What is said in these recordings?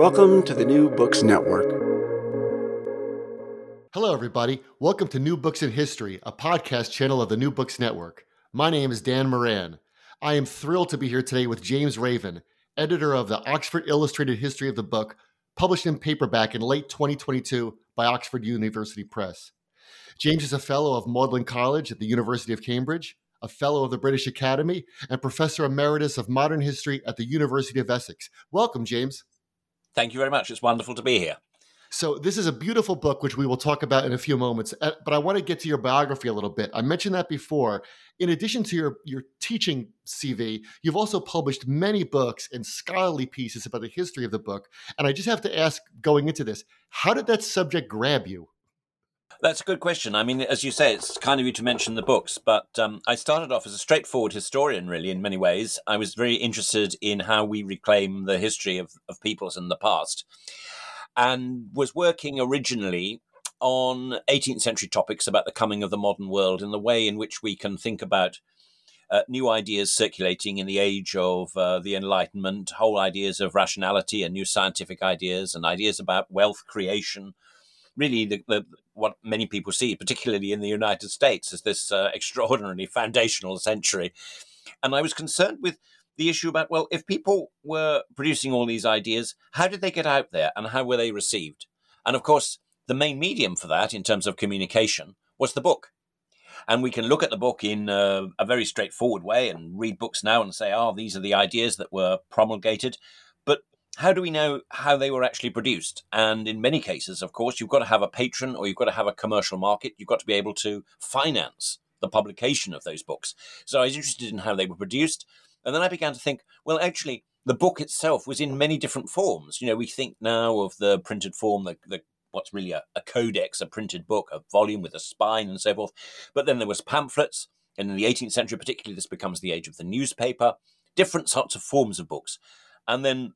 Welcome to the New Books Network. Hello, everybody. Welcome to New Books in History, a podcast channel of the New Books Network. My name is Dan Moran. I am thrilled to be here today with James Raven, editor of the Oxford Illustrated History of the Book, published in paperback in late 2022 by Oxford University Press. James is a fellow of Magdalene College at the University of Cambridge, a fellow of the British Academy, and professor emeritus of modern history at the University of Essex. Welcome, James. Thank you very much. It's wonderful to be here. So, this is a beautiful book, which we will talk about in a few moments. Uh, but I want to get to your biography a little bit. I mentioned that before. In addition to your, your teaching CV, you've also published many books and scholarly pieces about the history of the book. And I just have to ask, going into this, how did that subject grab you? That's a good question. I mean, as you say, it's kind of you to mention the books, but um, I started off as a straightforward historian, really, in many ways. I was very interested in how we reclaim the history of, of peoples in the past and was working originally on 18th century topics about the coming of the modern world and the way in which we can think about uh, new ideas circulating in the age of uh, the Enlightenment, whole ideas of rationality and new scientific ideas and ideas about wealth creation. Really, the, the, what many people see, particularly in the United States, as this uh, extraordinarily foundational century. And I was concerned with the issue about, well, if people were producing all these ideas, how did they get out there and how were they received? And of course, the main medium for that in terms of communication was the book. And we can look at the book in uh, a very straightforward way and read books now and say, oh, these are the ideas that were promulgated. But how do we know how they were actually produced? And in many cases, of course, you've got to have a patron or you've got to have a commercial market. You've got to be able to finance the publication of those books. So I was interested in how they were produced. And then I began to think, well, actually, the book itself was in many different forms. You know, we think now of the printed form, the, the what's really a, a codex, a printed book, a volume with a spine and so forth. But then there was pamphlets, and in the 18th century, particularly, this becomes the age of the newspaper. Different sorts of forms of books, and then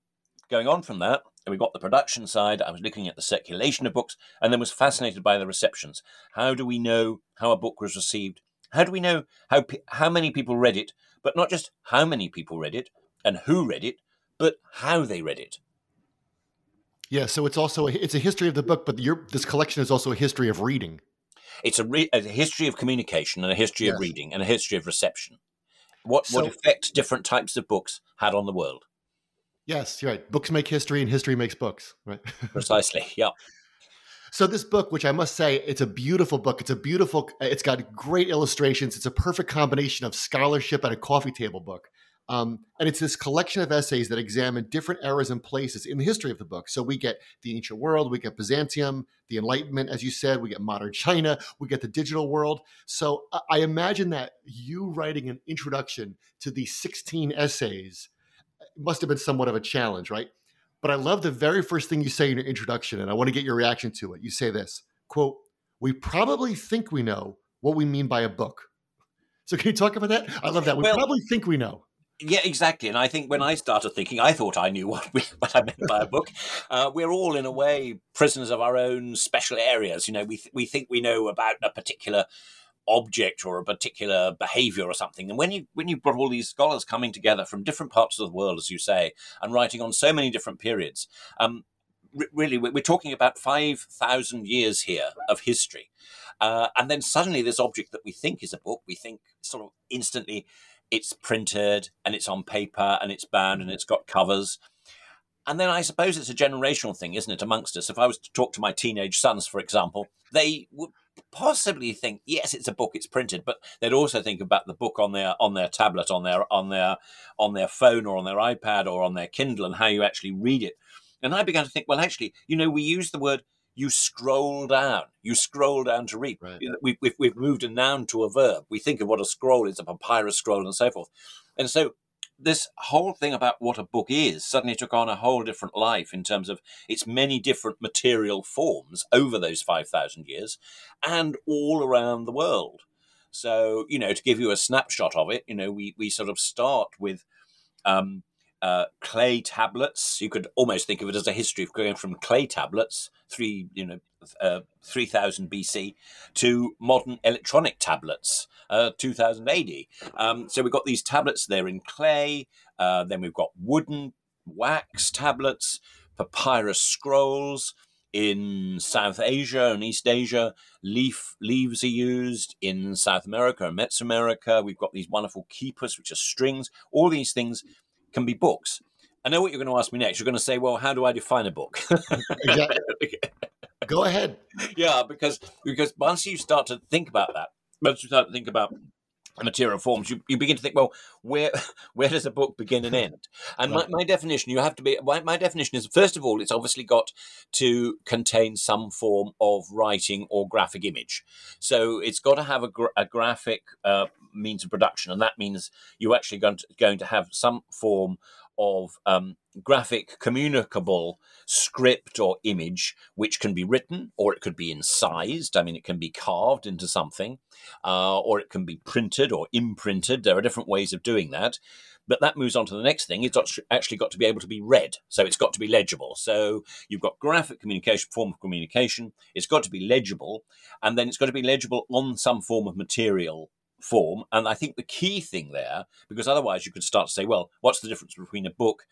going on from that, we got the production side. I was looking at the circulation of books, and then was fascinated by the receptions. How do we know how a book was received? How do we know how how many people read it? But not just how many people read it and who read it, but how they read it. Yeah, so it's also a, it's a history of the book, but your this collection is also a history of reading. It's a, re, a history of communication and a history yes. of reading and a history of reception. What so, what effect different types of books had on the world? Yes, you're right. Books make history, and history makes books. Right. Precisely. Yeah. So this book, which I must say, it's a beautiful book. It's a beautiful. It's got great illustrations. It's a perfect combination of scholarship and a coffee table book. Um, and it's this collection of essays that examine different eras and places in the history of the book. So we get the ancient world, we get Byzantium, the Enlightenment, as you said, we get modern China, we get the digital world. So I imagine that you writing an introduction to these 16 essays must have been somewhat of a challenge, right? But I love the very first thing you say in your introduction, and I want to get your reaction to it. You say this quote, We probably think we know what we mean by a book. So can you talk about that? I love that. We well, probably think we know. Yeah, exactly. And I think when I started thinking, I thought I knew what, we, what I meant by a book. Uh, we're all, in a way, prisoners of our own special areas. You know, we, th- we think we know about a particular object or a particular behavior or something. And when you when you've got all these scholars coming together from different parts of the world, as you say, and writing on so many different periods, um, r- really we're talking about five thousand years here of history. Uh, and then suddenly this object that we think is a book, we think sort of instantly it's printed and it's on paper and it's bound and it's got covers. And then I suppose it's a generational thing, isn't it, amongst us? If I was to talk to my teenage sons, for example, they would possibly think, yes, it's a book, it's printed, but they'd also think about the book on their on their tablet, on their on their on their phone or on their iPad or on their Kindle and how you actually read it. And I began to think, well, actually, you know, we use the word you scroll down. You scroll down to read. Right. We, have we've moved a noun to a verb. We think of what a scroll is, a papyrus scroll, and so forth. And so this whole thing about what a book is suddenly took on a whole different life in terms of its many different material forms over those 5,000 years and all around the world. So, you know, to give you a snapshot of it, you know, we, we sort of start with um, uh, clay tablets. You could almost think of it as a history of going from clay tablets, three, you know, uh, 3000 BC, to modern electronic tablets, uh, 2000 AD. Um, so we've got these tablets there in clay. Uh, then we've got wooden wax tablets, papyrus scrolls. In South Asia and East Asia, leaf leaves are used. In South America and Mesoamerica, we've got these wonderful quipus, which are strings. All these things can be books. I know what you're going to ask me next. You're going to say, "Well, how do I define a book?" Go ahead. Yeah, because because once you start to think about that, once you start to think about material forms, you, you begin to think, well, where where does a book begin and end? And right. my, my definition, you have to be my, my definition is first of all, it's obviously got to contain some form of writing or graphic image. So it's got to have a, gra- a graphic uh, means of production, and that means you're actually going to, going to have some form of um, graphic communicable script or image which can be written or it could be incised. I mean it can be carved into something uh, or it can be printed or imprinted. There are different ways of doing that. But that moves on to the next thing. It's actually got to be able to be read. So it's got to be legible. So you've got graphic communication form of communication. It's got to be legible. And then it's got to be legible on some form of material form. And I think the key thing there, because otherwise you could start to say, well, what's the difference between a book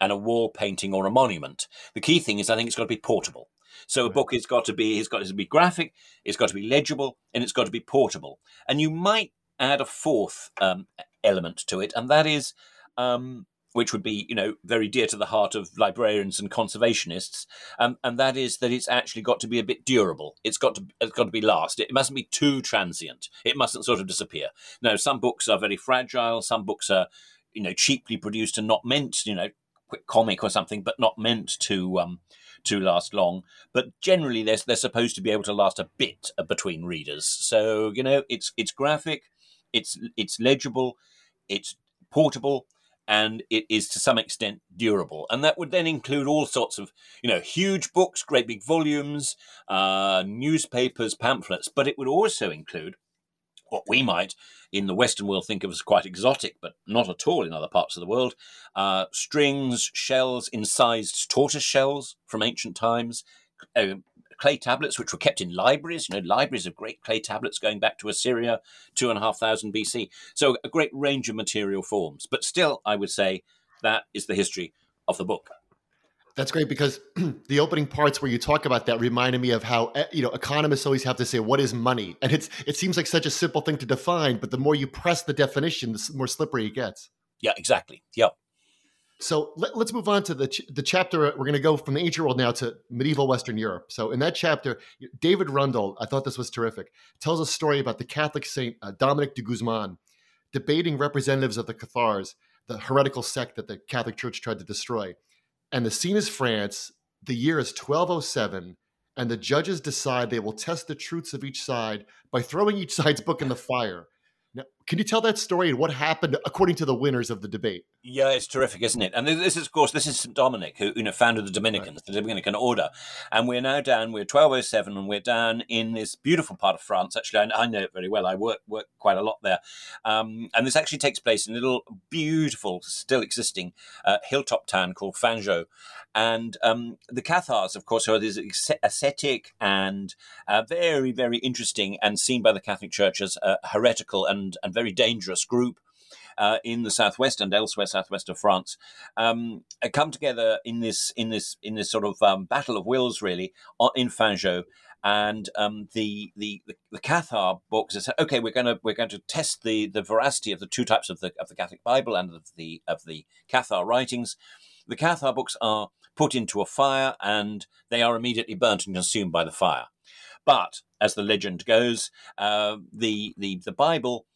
and a wall painting or a monument? The key thing is I think it's got to be portable. So a book has got to be it's got to be graphic, it's got to be legible, and it's got to be portable. And you might add a fourth um, element to it, and that is um, which would be, you know, very dear to the heart of librarians and conservationists, um, and that is that it's actually got to be a bit durable. It's got to it's got to be last. It mustn't be too transient. It mustn't sort of disappear. No, some books are very fragile. Some books are, you know, cheaply produced and not meant, you know, quick comic or something, but not meant to um, to last long. But generally, they're they're supposed to be able to last a bit between readers. So you know, it's it's graphic, it's it's legible, it's portable and it is to some extent durable. And that would then include all sorts of, you know, huge books, great big volumes, uh, newspapers, pamphlets, but it would also include what we might in the Western world think of as quite exotic, but not at all in other parts of the world. Uh, strings, shells, incised tortoise shells from ancient times, uh, clay tablets, which were kept in libraries. You know, libraries of great clay tablets going back to Assyria, two and a half thousand BC. So a great range of material forms. But still, I would say that is the history of the book. That's great because the opening parts where you talk about that reminded me of how eh, you know economists always have to say what is money, and it's it seems like such a simple thing to define, but the more you press the definition, the more slippery it gets. Yeah, exactly. Yep. So let, us move on to the ch- the chapter. We're going to go from the ancient world now to medieval Western Europe. So in that chapter, David Rundle, I thought this was terrific, tells a story about the Catholic saint uh, Dominic de Guzman debating representatives of the Cathars, the heretical sect that the Catholic Church tried to destroy. And the scene is France. The year is 1207, and the judges decide they will test the truths of each side by throwing each side's book in the fire. Now, can you tell that story and what happened according to the winners of the debate? Yeah, it's terrific, isn't it? And this is, of course, this is St. Dominic, who you know founded the Dominicans, right. the Dominican order. And we're now down, we're 1207, and we're down in this beautiful part of France. Actually, I, I know it very well. I work, work quite a lot there. Um, and this actually takes place in a little beautiful, still existing uh, hilltop town called Fanjeaux. And um, the Cathars, of course, are this ascetic and uh, very, very interesting and seen by the Catholic Church as a heretical and, and very dangerous group uh, in the southwest and elsewhere, southwest of France, um, come together in this in this in this sort of um, battle of wills, really, in Fanjeaux. And um, the, the the Cathar books said, okay, we're going to we're going to test the the veracity of the two types of the of the Catholic Bible and of the of the Cathar writings. The Cathar books are put into a fire and they are immediately burnt and consumed by the fire. But as the legend goes, uh, the, the the Bible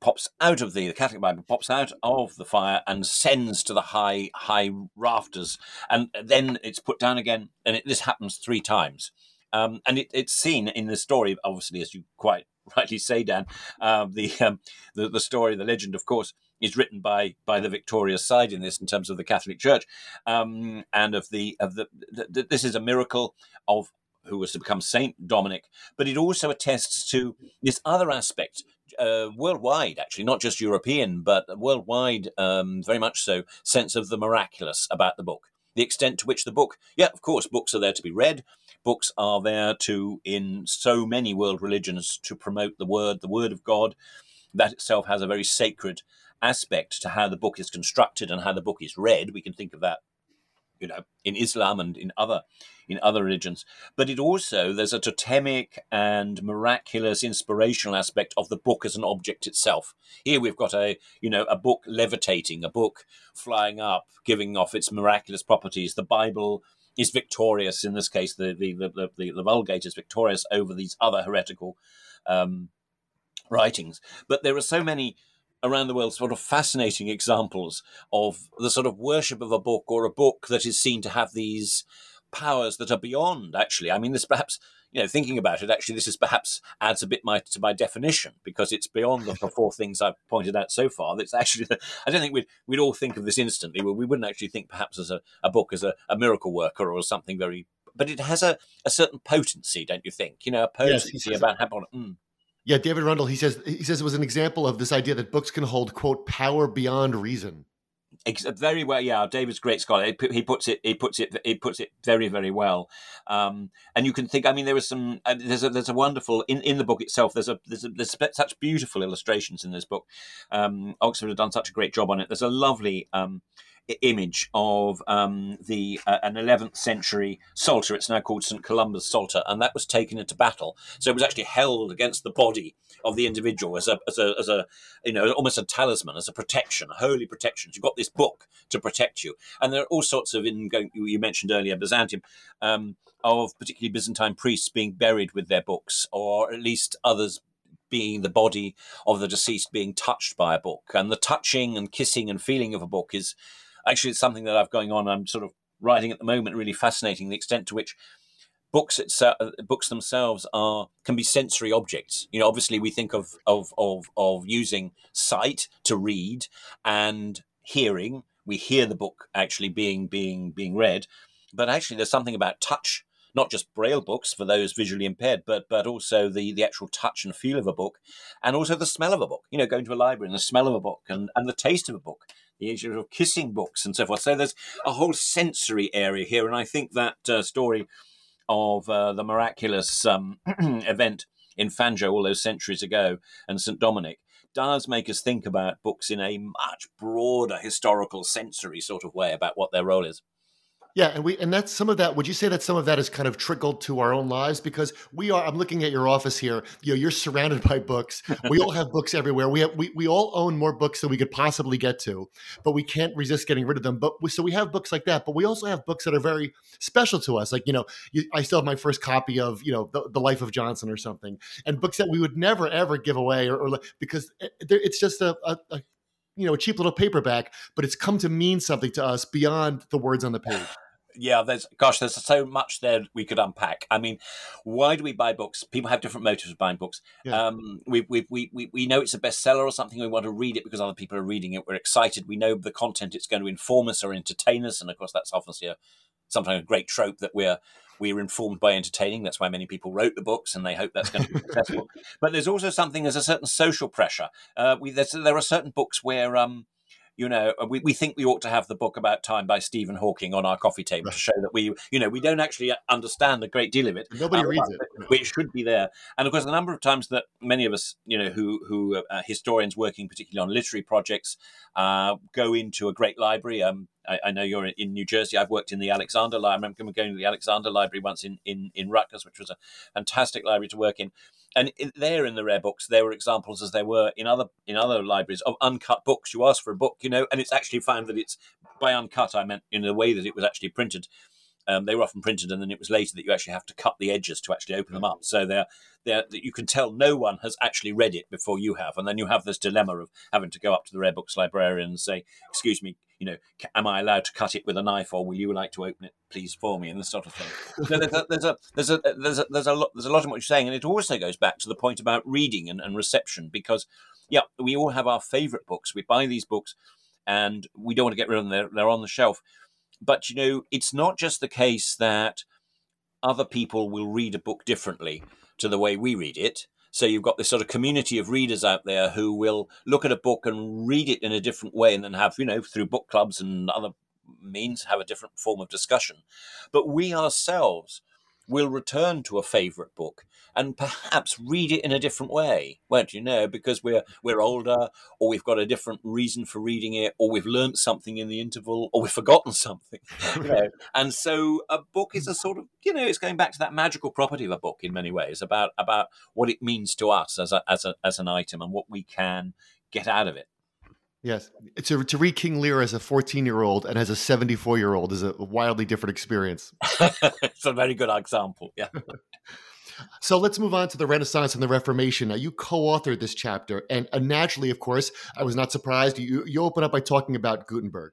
pops out of the, the Catholic Bible pops out of the fire and sends to the high high rafters, and then it's put down again, and it, this happens three times. Um, and it, it's seen in the story, obviously, as you quite rightly say, Dan. Uh, the, um, the the story, the legend, of course, is written by by the victorious side in this, in terms of the Catholic Church, um, and of the of the, the, the, This is a miracle of who was to become Saint Dominic, but it also attests to this other aspect uh, worldwide, actually, not just European, but worldwide, um, very much so, sense of the miraculous about the book. The extent to which the book, yeah, of course, books are there to be read. Books are there to, in so many world religions, to promote the word, the word of God. That itself has a very sacred aspect to how the book is constructed and how the book is read. We can think of that you know, in Islam and in other in other religions. But it also there's a totemic and miraculous inspirational aspect of the book as an object itself. Here we've got a you know a book levitating, a book flying up, giving off its miraculous properties. The Bible is victorious in this case. The the the the, the Vulgate is victorious over these other heretical um, writings. But there are so many around the world sort of fascinating examples of the sort of worship of a book or a book that is seen to have these powers that are beyond actually. I mean this perhaps you know thinking about it actually this is perhaps adds a bit my, to my definition because it's beyond the four things i've pointed out so far. That's actually i don't think we'd, we'd all think of this instantly. Well we wouldn't actually think perhaps as a, a book as a, a miracle worker or something very but it has a, a certain potency don't you think? You know a potency yes, about how mm. Yeah, David Rundle. He says he says it was an example of this idea that books can hold quote power beyond reason. Very well, yeah. David's great scholar. He puts it. He puts it. He puts it very, very well. Um, and you can think. I mean, there was some. Uh, there's a. There's a wonderful in, in the book itself. There's a. There's a, There's such beautiful illustrations in this book. Um, Oxford have done such a great job on it. There's a lovely. Um, image of um, the uh, an 11th century psalter. It's now called St Columba's Psalter, and that was taken into battle. So it was actually held against the body of the individual as a as a as a you know almost a talisman, as a protection, a holy protection. You've got this book to protect you, and there are all sorts of in you mentioned earlier Byzantium. Um, of particularly Byzantine priests being buried with their books, or at least others being the body of the deceased being touched by a book. And the touching and kissing and feeling of a book is actually it's something that I've going on. I'm sort of writing at the moment, really fascinating the extent to which books itself, uh, books themselves are can be sensory objects. You know, obviously we think of of of of using sight to read and hearing. We hear the book actually being being being read, but actually there's something about touch. Not just braille books for those visually impaired, but but also the the actual touch and feel of a book, and also the smell of a book. You know, going to a library and the smell of a book and, and the taste of a book the age of kissing books and so forth. So there's a whole sensory area here, and I think that uh, story of uh, the miraculous um, event in Fanjeaux all those centuries ago and St. Dominic does make us think about books in a much broader historical sensory sort of way about what their role is. Yeah, and we and that's some of that. Would you say that some of that has kind of trickled to our own lives because we are? I'm looking at your office here. You know, you're surrounded by books. We all have books everywhere. We have we, we all own more books than we could possibly get to, but we can't resist getting rid of them. But we, so we have books like that. But we also have books that are very special to us. Like you know, you, I still have my first copy of you know the, the, Life of Johnson or something, and books that we would never ever give away or, or because eh, it, it's just a, a, a you know a cheap little paperback, but it's come to mean something to us beyond the words on the page. yeah, there's gosh, there's so much there we could unpack. I mean, why do we buy books? People have different motives of buying books. Yeah. Um, we, we, we, we, we know it's a bestseller or something. We want to read it because other people are reading it. We're excited. We know the content it's going to inform us or entertain us, and of course, that's obviously a, sometimes a great trope that we're we're informed by entertaining. That's why many people wrote the books, and they hope that's going to be successful. but there's also something. There's a certain social pressure. Uh, we, there are certain books where um, you know, uh, we, we think we ought to have the book about time by Stephen Hawking on our coffee table right. to show that we, you know, we don't actually understand a great deal of it. Nobody uh, reads it. It should be there. And of course, the number of times that many of us, you know, who who uh, uh historians working particularly on literary projects, uh, go into a great library. Um, I, I, know you're in New Jersey. I've worked in the Alexander Library. I remember going to the Alexander Library once in in in Rutgers, which was a fantastic library to work in and there in the rare books there were examples as there were in other in other libraries of uncut books you ask for a book you know and it's actually found that it's by uncut i meant in the way that it was actually printed um, they were often printed and then it was later that you actually have to cut the edges to actually open them up so they're, they're you can tell no one has actually read it before you have and then you have this dilemma of having to go up to the rare books librarian and say excuse me you know, am I allowed to cut it with a knife, or will you like to open it, please, for me, and this sort of thing. there's a there's a there's a there's a there's a lot there's a lot of what you're saying, and it also goes back to the point about reading and, and reception, because yeah, we all have our favourite books. We buy these books, and we don't want to get rid of them. They're, they're on the shelf. But you know, it's not just the case that other people will read a book differently to the way we read it. So you've got this sort of community of readers out there who will look at a book and read it in a different way and then have, you know, through book clubs and other means, have a different form of discussion. But we ourselves will return to a favorite book and perhaps read it in a different way, won't you know? Because we're we're older, or we've got a different reason for reading it, or we've learnt something in the interval, or we've forgotten something. You know? and so a book is a sort of you know it's going back to that magical property of a book in many ways about about what it means to us as a as a as an item and what we can get out of it. Yes, to to read King Lear as a fourteen year old and as a seventy four year old is a wildly different experience. it's a very good example. Yeah. so let's move on to the Renaissance and the Reformation. Now, you co-authored this chapter, and uh, naturally, of course, I was not surprised. You you open up by talking about Gutenberg,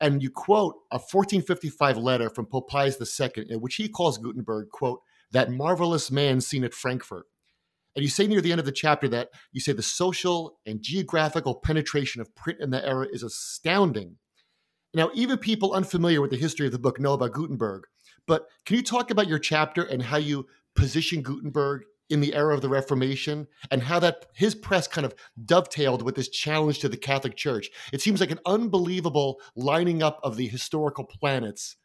and you quote a 1455 letter from Pope Pius II, in which he calls Gutenberg quote that marvelous man seen at Frankfurt. And you say near the end of the chapter that you say the social and geographical penetration of print in the era is astounding. Now, even people unfamiliar with the history of the book know about Gutenberg, but can you talk about your chapter and how you position Gutenberg in the era of the Reformation and how that his press kind of dovetailed with this challenge to the Catholic Church? It seems like an unbelievable lining up of the historical planets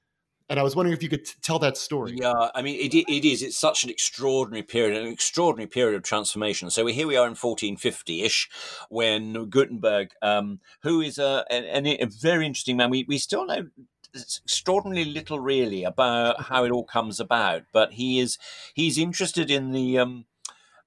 and I was wondering if you could t- tell that story. Yeah, I mean, it, it is. It's such an extraordinary period, an extraordinary period of transformation. So here we are in 1450-ish, when Gutenberg, um, who is a, a, a, very interesting man, we, we still know extraordinarily little really about how it all comes about, but he is he's interested in the um,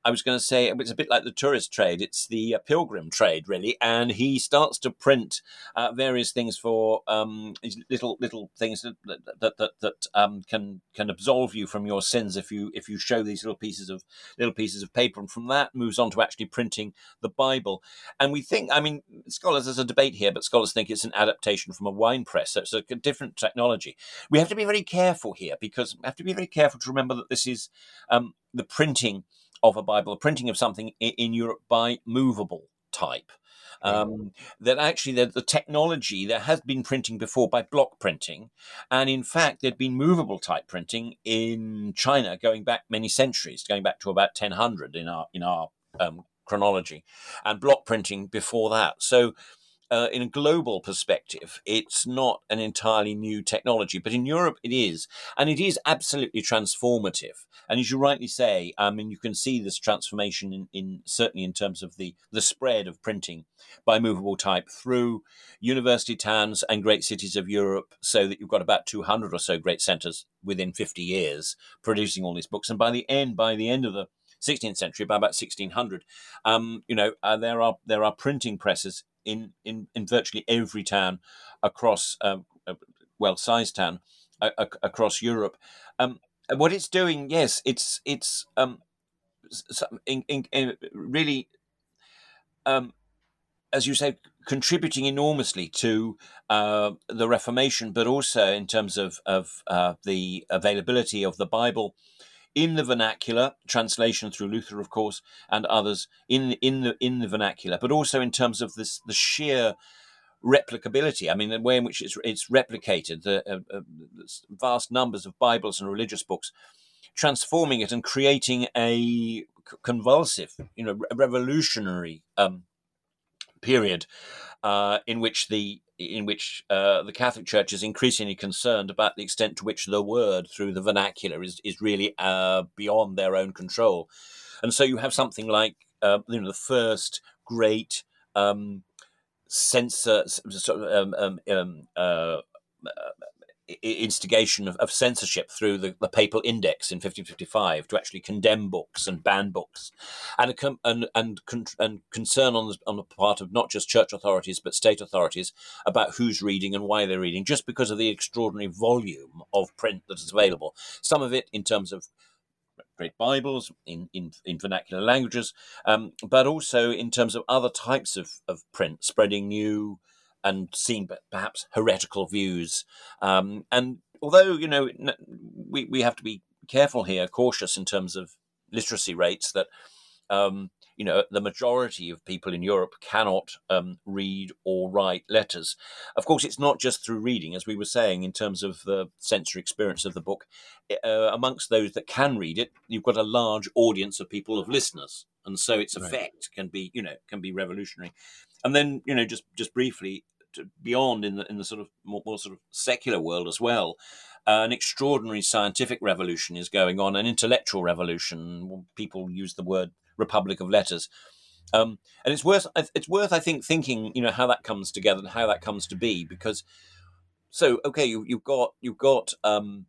I was going to say it's a bit like the tourist trade. It's the uh, pilgrim trade, really. And he starts to print uh, various things for um, little little things that that that, that um, can can absolve you from your sins if you if you show these little pieces of little pieces of paper. And from that moves on to actually printing the Bible. And we think, I mean, scholars there's a debate here, but scholars think it's an adaptation from a wine press. So it's a different technology. We have to be very careful here because we have to be very careful to remember that this is um, the printing of a Bible, a printing of something in Europe by movable type. Um, that actually the, the, technology there has been printing before by block printing, and in fact there'd been movable type printing in China going back many centuries, going back to about 1000 in our in our um, chronology, and block printing before that. So uh, in a global perspective, it's not an entirely new technology, but in Europe it is, and it is absolutely transformative. And as you rightly say, I mean, you can see this transformation in, in certainly in terms of the the spread of printing by movable type through university towns and great cities of Europe, so that you've got about 200 or so great centres within 50 years producing all these books, and by the end, by the end of the 16th century, by about 1600, um, you know, uh, there are there are printing presses in, in, in virtually every town across, um, uh, well, size town uh, across Europe. Um, what it's doing, yes, it's it's um, in, in, in really, um, as you say, contributing enormously to uh, the Reformation, but also in terms of of uh, the availability of the Bible in the vernacular, translation through Luther, of course, and others in in the in the vernacular, but also in terms of this the sheer replicability. I mean, the way in which it's it's replicated, the uh, uh, vast numbers of Bibles and religious books, transforming it and creating a convulsive, you know, revolutionary um, period uh, in which the in which uh, the Catholic Church is increasingly concerned about the extent to which the word through the vernacular is is really uh, beyond their own control, and so you have something like uh, you know the first great um, censor um, um, um uh, instigation of, of censorship through the, the, papal index in 1555 to actually condemn books and ban books, and a, and and, and concern on the, on the part of not just church authorities but state authorities about who's reading and why they're reading, just because of the extraordinary volume of print that is available. Some of it in terms of great Bibles in, in, in vernacular languages, um, but also in terms of other types of, of print, spreading new and seen perhaps heretical views. Um, and although, you know, we, we have to be careful here, cautious in terms of literacy rates, that, um, you know, the majority of people in Europe cannot um, read or write letters. Of course, it's not just through reading, as we were saying, in terms of the sensory experience of the book. Uh, amongst those that can read it, you've got a large audience of people, of listeners. And so its effect right. can be, you know, can be revolutionary. And then, you know, just just briefly, beyond in the in the sort of more, more sort of secular world as well. Uh, an extraordinary scientific revolution is going on, an intellectual revolution. People use the word republic of letters, um, and it's worth it's worth I think thinking you know how that comes together and how that comes to be because so okay you, you've got you've got um,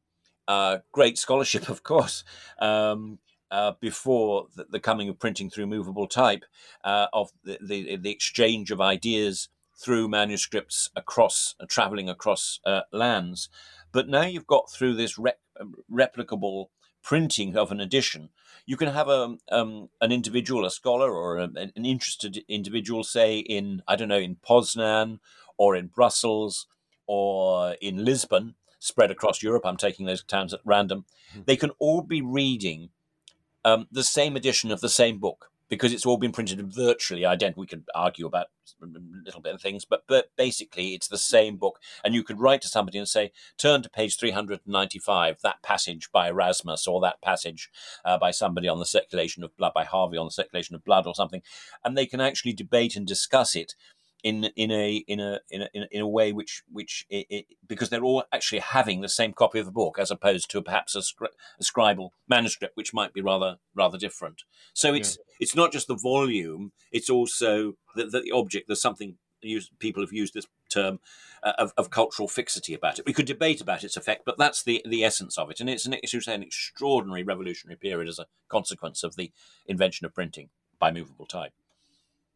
uh, great scholarship of course um, uh, before the, the, coming of printing through movable type uh, of the, the, the exchange of ideas through manuscripts across uh, traveling across uh, lands. But now you've got through this um, replicable printing of an edition, you can have a um, an individual, a scholar, or a, an interested individual, say in I don't know in Poznan or in Brussels or in Lisbon, spread across Europe. I'm taking those towns at random. Mm-hmm. They can all be reading um, the same edition of the same book because it's all been printed virtually identical. We could argue about a little bit of things, but but basically it's the same book. And you could write to somebody and say, turn to page 395, that passage by Erasmus, or that passage uh, by somebody on the circulation of blood, by Harvey on the circulation of blood, or something, and they can actually debate and discuss it in in a in a in a in a way which which it, it, because they're all actually having the same copy of the book as opposed to perhaps a, scri- a scribal manuscript which might be rather rather different. So it's yeah. it's not just the volume; it's also the, the object. There's something use, people have used this term uh, of, of, cultural fixity about it. We could debate about its effect, but that's the the essence of it, and it's an, it's an extraordinary revolutionary period as a consequence of the invention of printing by movable type.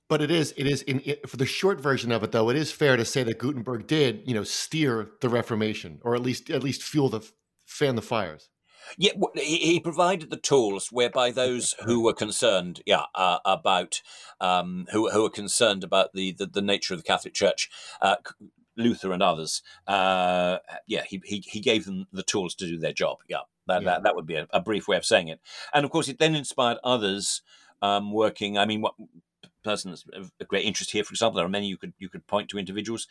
But it is it is in it, for the short version of it though. It is fair to say that Gutenberg did you know steer the Reformation, or at least at least fuel the fan the fires. Yeah, he provided the tools whereby those who were concerned, yeah, uh, about um, who who were concerned about the, the, the nature of the Catholic Church, uh, Luther and others, uh, yeah, he, he he gave them the tools to do their job. Yeah, that yeah. that, that would be a, a, brief way of saying it. And of course, it then inspired others um, working. I mean, what person that's of great interest here, for example, there are many you could you could point to individuals.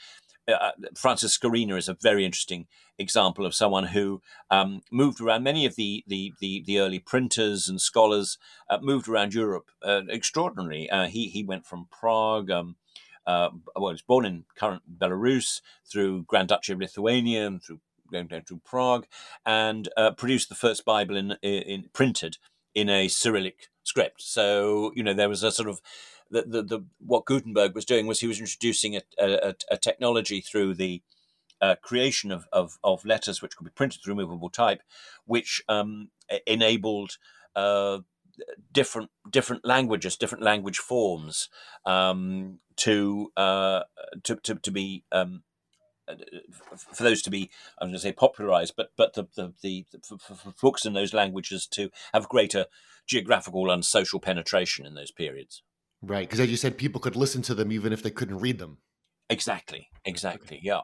Uh, uh, Francis Skaryna is a very interesting example of someone who um, moved around. Many of the the the, the early printers and scholars uh, moved around Europe uh, extraordinarily. Uh, he he went from Prague. Um, uh, well, he was born in current Belarus through Grand Duchy of Lithuania through going down through Prague, and produced the first Bible in, in printed in a Cyrillic script. So you know there was a sort of the, the, the what Gutenberg was doing was he was introducing a, a, a technology through the uh, creation of, of, of, letters which could be printed through movable type, which um, enabled uh, different different languages, different language forms um, to, uh, to, to to be um, for those to be I'm going to say popularized, but but the the, the, the for, for books in those languages to have greater geographical and social penetration in those periods. Right, because as you said, people could listen to them even if they couldn't read them. Exactly. Exactly. Yeah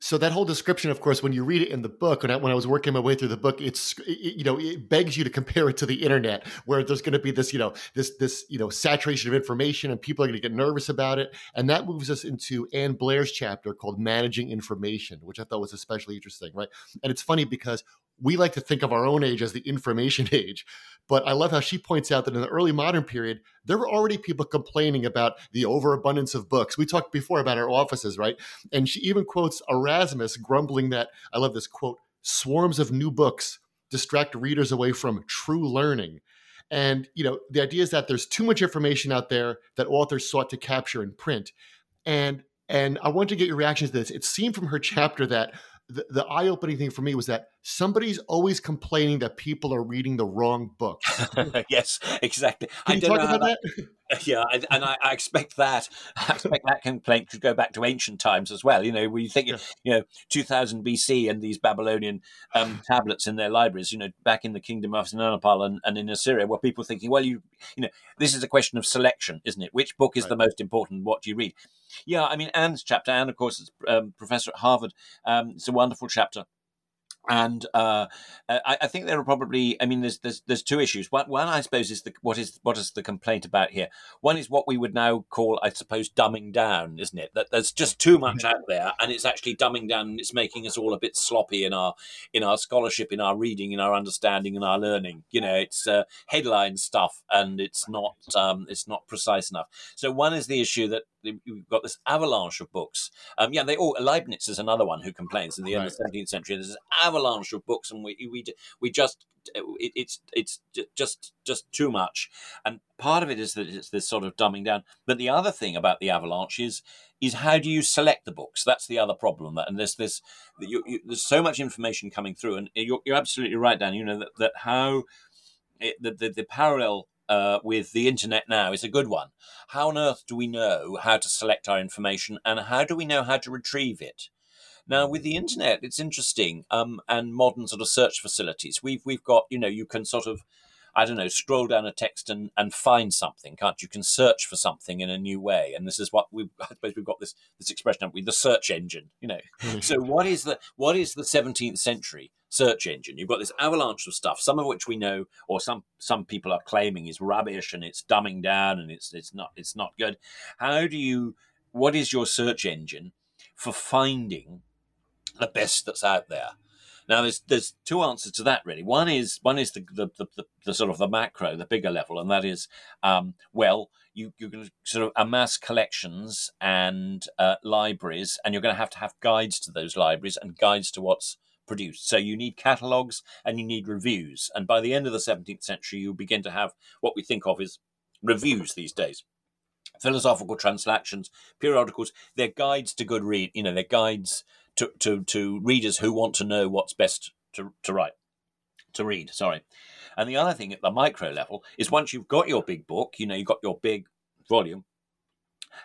so that whole description of course when you read it in the book when I, when I was working my way through the book it's it, you know it begs you to compare it to the internet where there's going to be this you know this this you know saturation of information and people are going to get nervous about it and that moves us into Ann Blair's chapter called managing information which i thought was especially interesting right and it's funny because we like to think of our own age as the information age. But I love how she points out that in the early modern period, there were already people complaining about the overabundance of books. We talked before about our offices, right? And she even quotes Erasmus grumbling that, I love this quote, swarms of new books distract readers away from true learning. And, you know, the idea is that there's too much information out there that authors sought to capture in print. And and I want to get your reactions to this. It seemed from her chapter that the, the eye-opening thing for me was that somebody's always complaining that people are reading the wrong book. yes, exactly. Can you talk about that? Yeah, and I, I, expect that. I expect that complaint could go back to ancient times as well. You know, when you think, yeah. you know, 2000 BC and these Babylonian um, tablets in their libraries. You know, back in the kingdom of Nanopal and, and, in Assyria, where people thinking, well, you, you know, this is a question of selection, isn't it? Which book is right. the most important? What do you read? Yeah, I mean, Ann's chapter. Anne, of course, is um, professor at Harvard. Um, it's a wonderful chapter and uh, I, I, think there are probably. I mean, there's there's there's two issues. One, one, I suppose, is the what is what is the complaint about here? One is what we would now call, I suppose, dumbing down, isn't it? That there's just too much out there, and it's actually dumbing down. and It's making us all a bit sloppy in our in our scholarship, in our reading, in our understanding, in our learning. You know, it's uh, headline stuff, and it's not um, it's not precise enough. So one is the issue that we've got this avalanche of books. Um, yeah, they all Leibniz is another one who complains in the right. end of the 17th century. There's this avalanche of books, and we we we just it, it's it's just just too much. And part of it is that it's this sort of dumbing down. But the other thing about the avalanche is is how do you select the books? That's the other problem. That And there's this you, you, there's so much information coming through, and you're, you're absolutely right, Dan. You know that, that how it, the, the the parallel uh, with the internet now is a good one. How on earth do we know how to select our information and how do we know how to retrieve it? Now, with the internet, it's interesting, um, and modern sort of search facilities. We've we've got, you know, you can sort of, I don't know, scroll down a text and, and find something, can't you? You can search for something in a new way, and this is what we I suppose we've got this this expression, haven't we? The search engine, you know. So what is the what is the seventeenth century? search engine. You've got this avalanche of stuff, some of which we know, or some some people are claiming is rubbish and it's dumbing down and it's it's not it's not good. How do you? What is your search engine for finding the best that's out there? Now, there's there's two answers to that really. One is one is the the, the, the, the sort of the macro, the bigger level, and that is, um, well, you you're going to sort of amass collections and uh, libraries, and you're going to have to have guides to those libraries and guides to what's produced. So you need catalogues and you need reviews. And by the end of the 17th century, you begin to have what we think of as reviews these days. Philosophical transactions, periodicals, they're guides to good read, you know, they're guides to, to, to readers who want to know what's best to, to write, to read, sorry. And the other thing at the micro level is once you've got your big book, you know, you've got your big volume,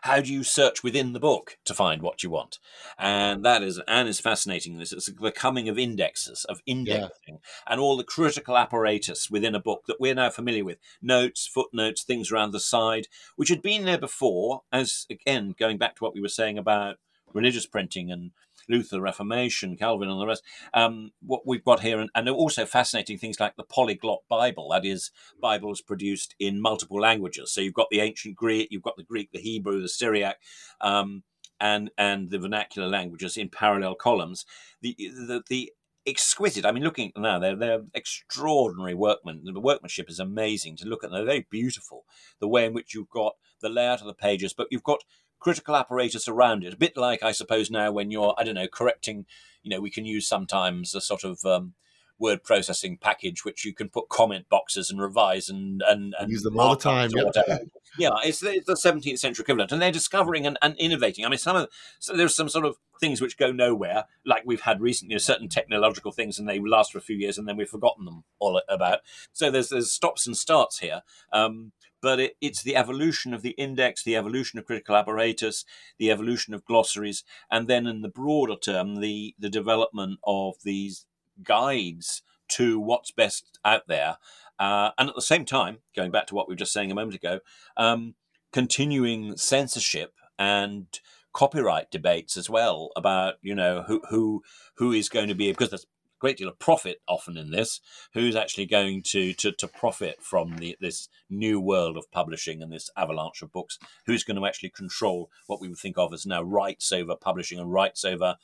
how do you search within the book to find what you want? And that is, Ann is fascinating. This is the coming of indexes, of indexing, yeah. and all the critical apparatus within a book that we're now familiar with notes, footnotes, things around the side, which had been there before, as again, going back to what we were saying about religious printing and Luther, Reformation, Calvin, and the rest. Um, what we've got here, and, and also fascinating things like the polyglot Bible, that is, Bibles produced in multiple languages. So you've got the ancient Greek, you've got the Greek, the Hebrew, the Syriac. Um, and, and the vernacular languages in parallel columns. The, the, the exquisite. I mean, looking now, they're they're extraordinary workmen. The workmanship is amazing to look at. They're very beautiful. The way in which you've got the layout of the pages, but you've got critical apparatus around it. A bit like, I suppose, now when you're, I don't know, correcting, you know, we can use sometimes a sort of um, word processing package which you can put comment boxes and revise and, and, and use them all the time. Yeah. yeah, it's the, it's the 17th century equivalent. And they're discovering and, and innovating. I mean, some of so there's some sort of things which go nowhere, like we've had recently, certain technological things, and they last for a few years, and then we've forgotten them all about. So there's there's stops and starts here. Um, but it, it's the evolution of the index, the evolution of critical apparatus, the evolution of glossaries, and then in the broader term, the, the development of these guides to what's best out there. Uh, and at the same time, going back to what we were just saying a moment ago, um, continuing censorship and copyright debates as well about you know who who who is going to be because there's great deal of profit often in this who's actually going to to, to profit from the, this new world of publishing and this avalanche of books who's going to actually control what we would think of as now rights over publishing and rights over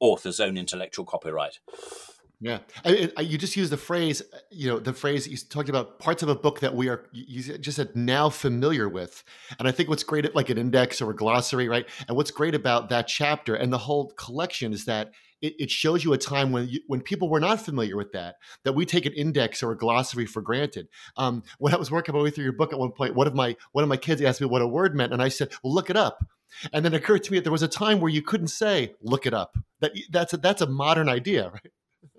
author's own intellectual copyright yeah, I, I, you just used the phrase, uh, you know, the phrase you talked about parts of a book that we are, you just said now familiar with. And I think what's great at like an index or a glossary, right? And what's great about that chapter and the whole collection is that it, it shows you a time when you, when people were not familiar with that, that we take an index or a glossary for granted. Um, when I was working my way through your book at one point, one of my one of my kids asked me what a word meant, and I said, "Well, look it up." And then it occurred to me that there was a time where you couldn't say "look it up." That that's a, that's a modern idea, right?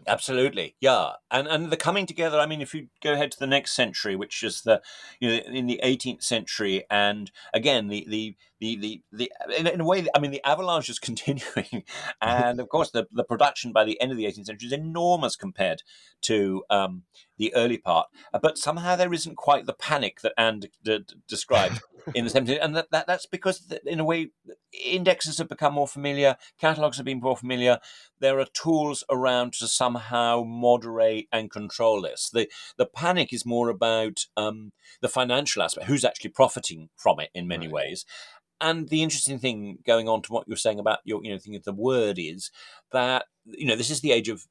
Absolutely, yeah, and and the coming together. I mean, if you go ahead to the next century, which is the you know in the 18th century, and again the the the the, the in, in, a way, I mean, the avalanche is continuing, and of course, the the production by the end of the 18th century is enormous compared to um, the early part. But somehow there isn't quite the panic that Ann d- d- described in the 17th, and that, that that's because in a way indexes have become more familiar, catalogs have been more familiar. There are tools around to somehow moderate and control this. The the panic is more about um, the financial aspect, who's actually profiting from it in many right. ways. And the interesting thing going on to what you're saying about your, you know, thinking of the word is that you know, this is the age of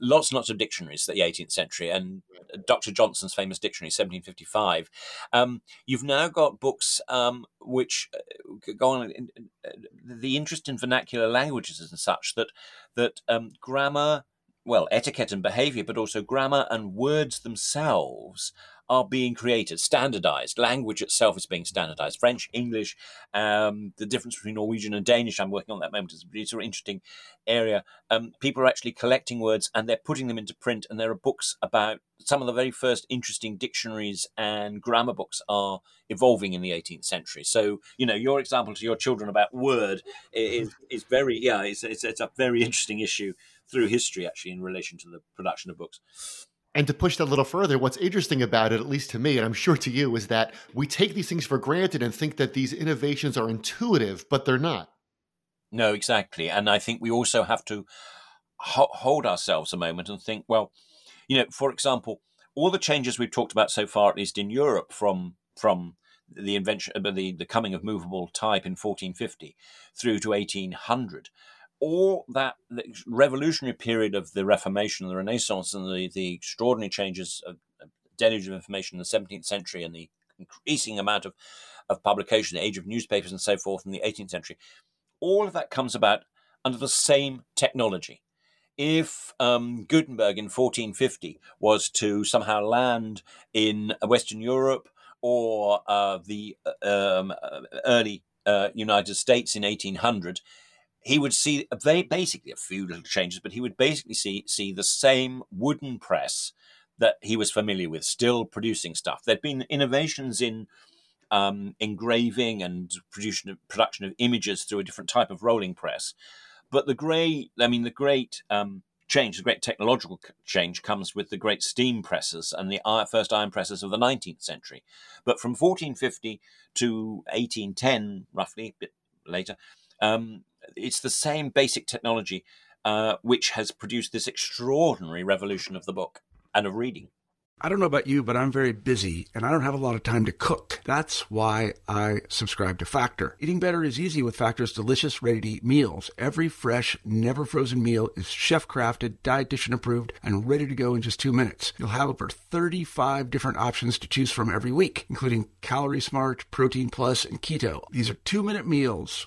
lots and lots of dictionaries, the 18th century, and Dr. Johnson's famous dictionary, 1755. Um, you've now got books um, which uh, go on in, in, the interest in vernacular languages and such that that um, grammar, well, etiquette and behavior, but also grammar and words themselves are being created, standardized. Language itself is being standardized. French, English, um, the difference between Norwegian and Danish, I'm working on that moment, is a sort of interesting area. Um, people are actually collecting words and they're putting them into print, and there are books about some of the very first interesting dictionaries and grammar books are evolving in the 18th century. So, you know, your example to your children about word is, is very, yeah, it's, it's, it's a very interesting issue through history, actually, in relation to the production of books. And to push that a little further, what's interesting about it, at least to me, and I'm sure to you, is that we take these things for granted and think that these innovations are intuitive, but they're not. No, exactly. And I think we also have to ho- hold ourselves a moment and think, well, you know, for example, all the changes we've talked about so far, at least in Europe, from from the invention, uh, the the coming of movable type in 1450 through to 1800 all that revolutionary period of the Reformation the Renaissance and the, the extraordinary changes of, of deluge of information in the 17th century and the increasing amount of, of publication, the age of newspapers and so forth in the 18th century, all of that comes about under the same technology. If um, Gutenberg in 1450 was to somehow land in Western Europe or uh, the uh, um, uh, early uh, United States in 1800, he would see very basically a few little changes, but he would basically see see the same wooden press that he was familiar with, still producing stuff. There'd been innovations in um, engraving and production of, production of images through a different type of rolling press, but the great, I mean, the great um, change, the great technological change, comes with the great steam presses and the first iron presses of the 19th century. But from 1450 to 1810, roughly, a bit later. Um, it's the same basic technology uh, which has produced this extraordinary revolution of the book and of reading. I don't know about you, but I'm very busy and I don't have a lot of time to cook. That's why I subscribe to Factor. Eating better is easy with Factor's delicious, ready to eat meals. Every fresh, never frozen meal is chef crafted, dietitian approved, and ready to go in just two minutes. You'll have over 35 different options to choose from every week, including Calorie Smart, Protein Plus, and Keto. These are two minute meals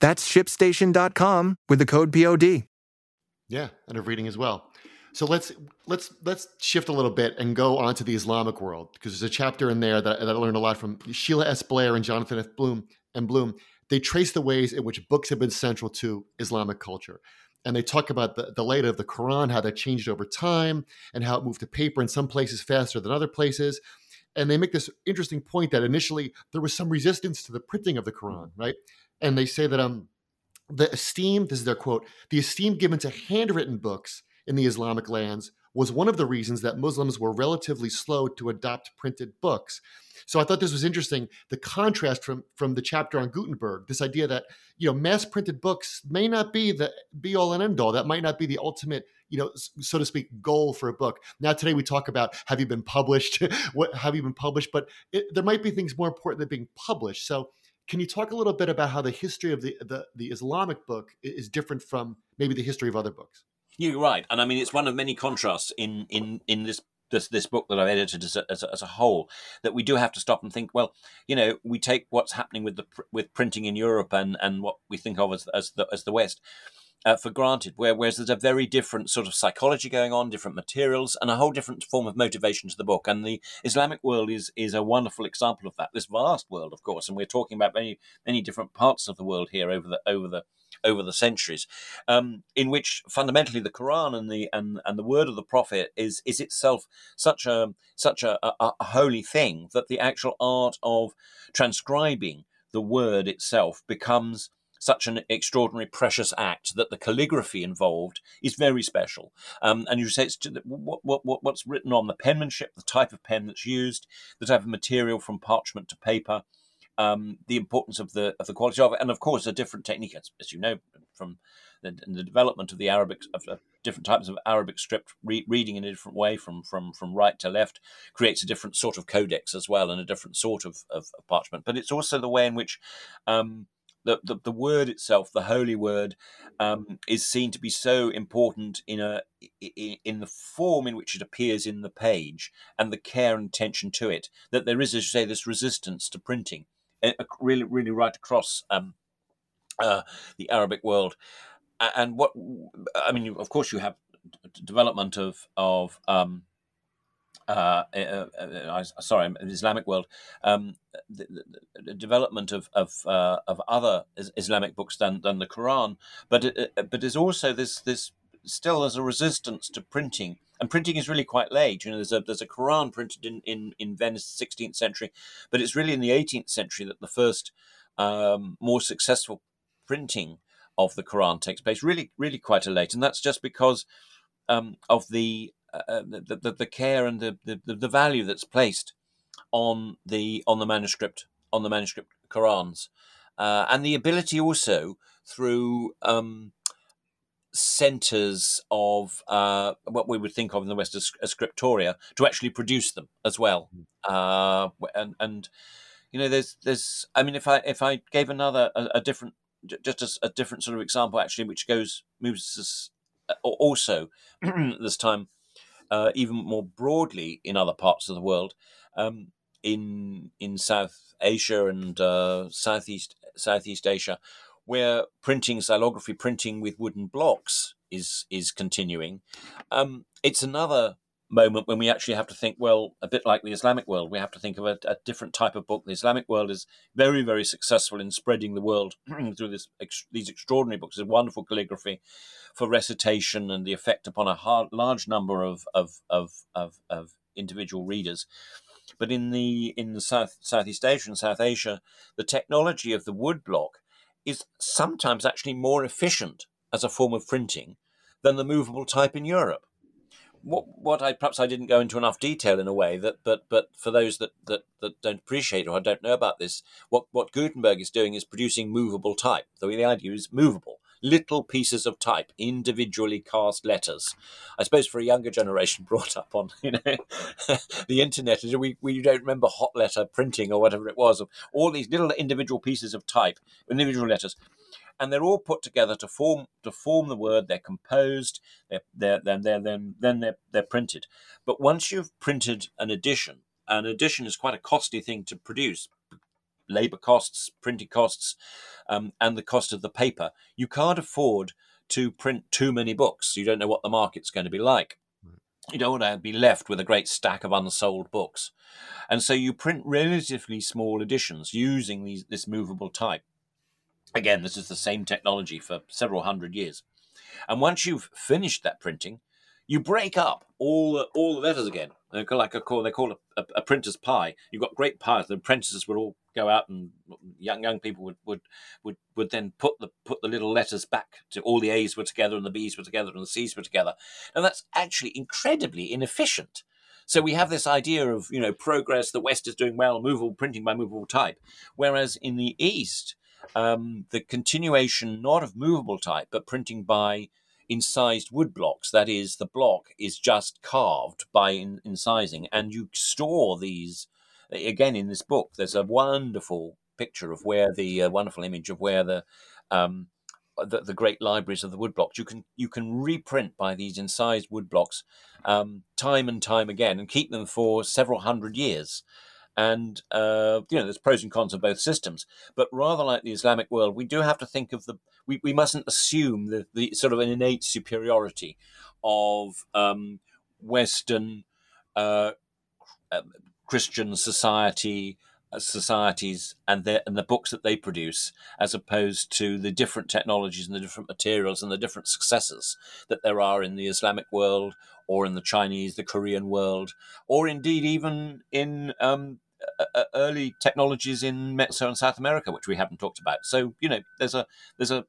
That's shipstation.com with the code POD. Yeah, and of reading as well. So let's let's let's shift a little bit and go on to the Islamic world because there's a chapter in there that, that I learned a lot from Sheila S. Blair and Jonathan F. Bloom and Bloom. They trace the ways in which books have been central to Islamic culture. And they talk about the, the later of the Quran, how that changed over time, and how it moved to paper in some places faster than other places. And they make this interesting point that initially there was some resistance to the printing of the Quran, right? And they say that um the esteem, this is their quote, the esteem given to handwritten books in the Islamic lands was one of the reasons that Muslims were relatively slow to adopt printed books. So I thought this was interesting, the contrast from from the chapter on Gutenberg, this idea that, you know, mass printed books may not be the be all and end all. That might not be the ultimate, you know, so to speak, goal for a book. Now today we talk about have you been published? what have you been published? But it, there might be things more important than being published. So can you talk a little bit about how the history of the, the, the Islamic book is different from maybe the history of other books? You're right, and I mean it's one of many contrasts in in in this this this book that I've edited as a, as a, as a whole that we do have to stop and think. Well, you know, we take what's happening with the with printing in Europe and and what we think of as as the as the West. Uh, for granted, where, whereas there's a very different sort of psychology going on, different materials, and a whole different form of motivation to the book. And the Islamic world is is a wonderful example of that. This vast world, of course, and we're talking about many many different parts of the world here over the over the over the centuries, um, in which fundamentally the Quran and the and, and the word of the Prophet is is itself such a such a, a, a holy thing that the actual art of transcribing the word itself becomes such an extraordinary, precious act that the calligraphy involved is very special. Um, and you say it's what, what, what's written on the penmanship, the type of pen that's used, the type of material from parchment to paper, um, the importance of the of the quality of it, and of course a different technique, as, as you know from the, the, development of the Arabic of, of different types of Arabic script, re- reading in a different way from from from right to left, creates a different sort of codex as well, and a different sort of, of, of parchment. But it's also the way in which um, the, the, the word itself, the holy word, um, is seen to be so important in a in the form in which it appears in the page and the care and attention to it that there is, as you say, this resistance to printing really, really right across um, uh, the Arabic world. And what I mean, of course, you have development of of um, uh, uh, uh, sorry, Islamic world, um, the, the, development of of, uh, of other Islamic books than, than the Quran, but it, but there's also this this still there's a resistance to printing. And printing is really quite late. You know, there's a there's a Quran printed in in in Venice, 16th century, but it's really in the 18th century that the first um, more successful printing of the Quran takes place. Really, really quite a late, and that's just because um, of the, uh, uh the, the, the care and the, the the value that's placed on the on the manuscript on the manuscript Qurans, uh, and the ability also through um, centers of uh, what we would think of in the West as, as scriptoria to actually produce them as well. Hmm. Uh, and, and, you know, there's, there's, I mean, if I, if I gave another, a, a different, just a, a, different sort of example actually, which goes, moves us uh, also this time, uh, even more broadly in other parts of the world, um, in, in South Asia and uh, Southeast, Southeast Asia, where printing xylography, printing with wooden blocks, is is continuing. Um, it's another moment when we actually have to think, well, a bit like the Islamic world, we have to think of a, a different type of book. The Islamic world is very, very successful in spreading the world through this ex, these extraordinary books. There's wonderful calligraphy for recitation and the effect upon a hard, large number of of, of of of individual readers. But in the in the South Southeast Asia and South Asia, the technology of the wood block is sometimes actually more efficient as a form of printing than the movable type in Europe. What, what I perhaps I didn't go into enough detail in a way that, but but for those that, that, that don't appreciate or don't know about this, what, what Gutenberg is doing is producing movable type. The, the idea is movable. little pieces of type, individually cast letters. I suppose for a younger generation brought up on you know the internet, we, we don't remember hot letter printing or whatever it was, all these little individual pieces of type, individual letters and they're all put together to form to form the word. They're composed. They're, they're then they're then then they're they're printed. But once you've printed an edition, an edition is quite a costly thing to produce. Labor costs, printing costs, um, and the cost of the paper. You can't afford to print too many books. You don't know what the market's going to be like. You don't want to be left with a great stack of unsold books. And so you print relatively small editions using these, this movable type. Again, this is the same technology for several hundred years. And once you've finished that printing, you break up all the, all the letters again. They're like a call, they call it a, a, printer's pie. You've got great pies. The apprentices would all go out, and young young people would would would, would then put the put the little letters back to all the A's were together, and the B's were together, and the C's were together. And that's actually incredibly inefficient. So we have this idea of you know progress. The West is doing well, movable printing by movable type, whereas in the East um, the continuation not of movable type, but printing by incised wood blocks. That is, the block is just carved by in, incising, and you store these. Again, in this book, there's a wonderful picture of where the uh, wonderful image of where the, um, the, the great libraries of the woodblocks. You can you can reprint by these incised woodblocks um, time and time again, and keep them for several hundred years. And uh, you know, there's pros and cons of both systems. But rather like the Islamic world, we do have to think of the. We, we mustn't assume the, the sort of an innate superiority of um, Western uh, um, Christian society uh, societies and the and the books that they produce, as opposed to the different technologies and the different materials and the different successes that there are in the Islamic world or in the Chinese, the Korean world, or indeed even in um, early technologies in Mexico and South America, which we haven't talked about. So you know, there's a there's a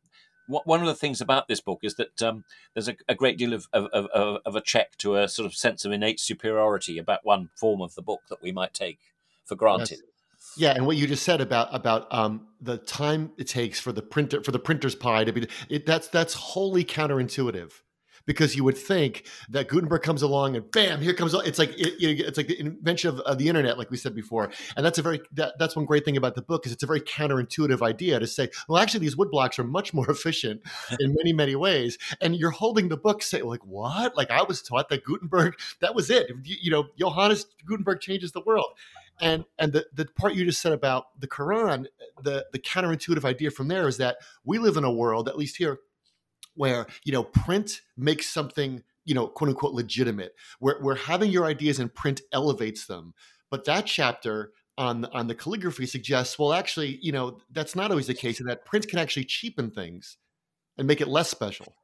one of the things about this book is that um, there's a, a, great deal of, of, of, of, a check to a sort of sense of innate superiority about one form of the book that we might take for granted. Yeah, and what you just said about about um, the time it takes for the printer for the printer's pie to be it, that's that's wholly counterintuitive because you would think that Gutenberg comes along and bam, here comes it's like it, it's like the invention of, of, the internet, like we said before, and that's a very that, that's one great thing about the book is it's a very counterintuitive idea to say, well, actually, these wood blocks are much more efficient in many many ways, and you're holding the book, say like what? Like I was taught that Gutenberg that was it. You, you know, Johannes Gutenberg changes the world and and the, the part you just said about the quran the the counterintuitive idea from there is that we live in a world at least here where you know print makes something you know quote unquote legitimate. Where, where having your ideas in print elevates them. But that chapter on on the calligraphy suggests well actually you know that's not always the case and that print can actually cheapen things and make it less special.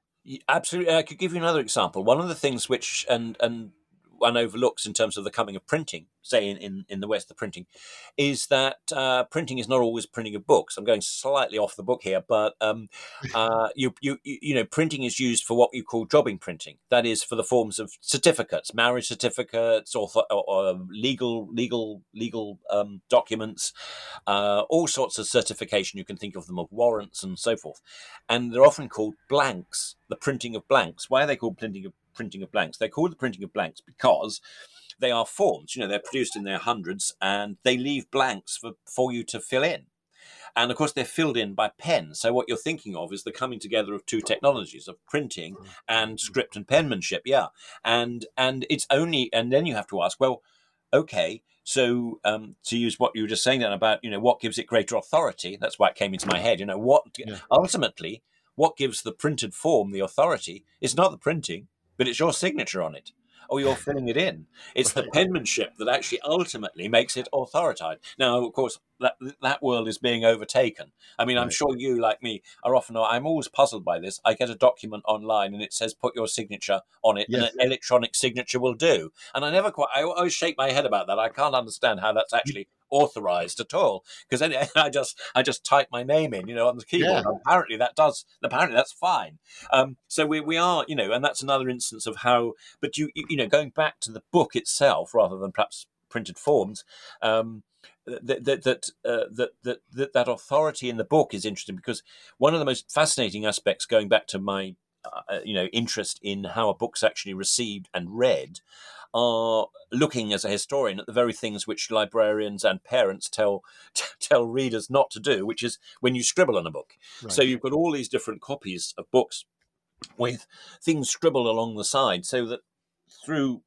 Absolutely i could give you another example. One of the things which and and one overlooks in terms of the coming of printing, say in, in, in the West, the printing, is that uh, printing is not always printing of books. I'm going slightly off the book here, but um, uh, you, you you know printing is used for what you call jobbing printing. That is for the forms of certificates, marriage certificates, or, or, or um, legal legal legal um, documents, uh, all sorts of certification. You can think of them of warrants and so forth, and they're often called blanks. The printing of blanks. Why are they called printing of printing of blanks. They're called the printing of blanks because they are forms. You know, they're produced in their hundreds and they leave blanks for, for you to fill in. And of course, they're filled in by pen. So what you're thinking of is the coming together of two technologies of printing and script and penmanship. Yeah, and and it's only and then you have to ask, well, okay, so um, to use what you were just saying then about you know what gives it greater authority. That's why it came into my head. You know what yeah. ultimately what gives the printed form the authority is not the printing, but it's your signature on it or you're filling it in. It's the penmanship that actually ultimately makes it authoritative. Now, of course, that that world is being overtaken. I mean, I'm sure you, like me, are often. I'm always puzzled by this. I get a document online and it says put your signature on it, yes. and an electronic signature will do. And I never quite. I always shake my head about that. I can't understand how that's actually authorized at all because then I just I just type my name in, you know, on the keyboard. Yeah. Apparently that does. Apparently that's fine. Um, so we we are, you know, and that's another instance of how. But you you know, going back to the book itself rather than perhaps printed forms. Um, that that that, uh, that that that that authority in the book is interesting because one of the most fascinating aspects, going back to my uh, you know interest in how a book's actually received and read, are looking as a historian at the very things which librarians and parents tell tell readers not to do, which is when you scribble on a book. Right. So you've got all these different copies of books with things scribbled along the side, so that through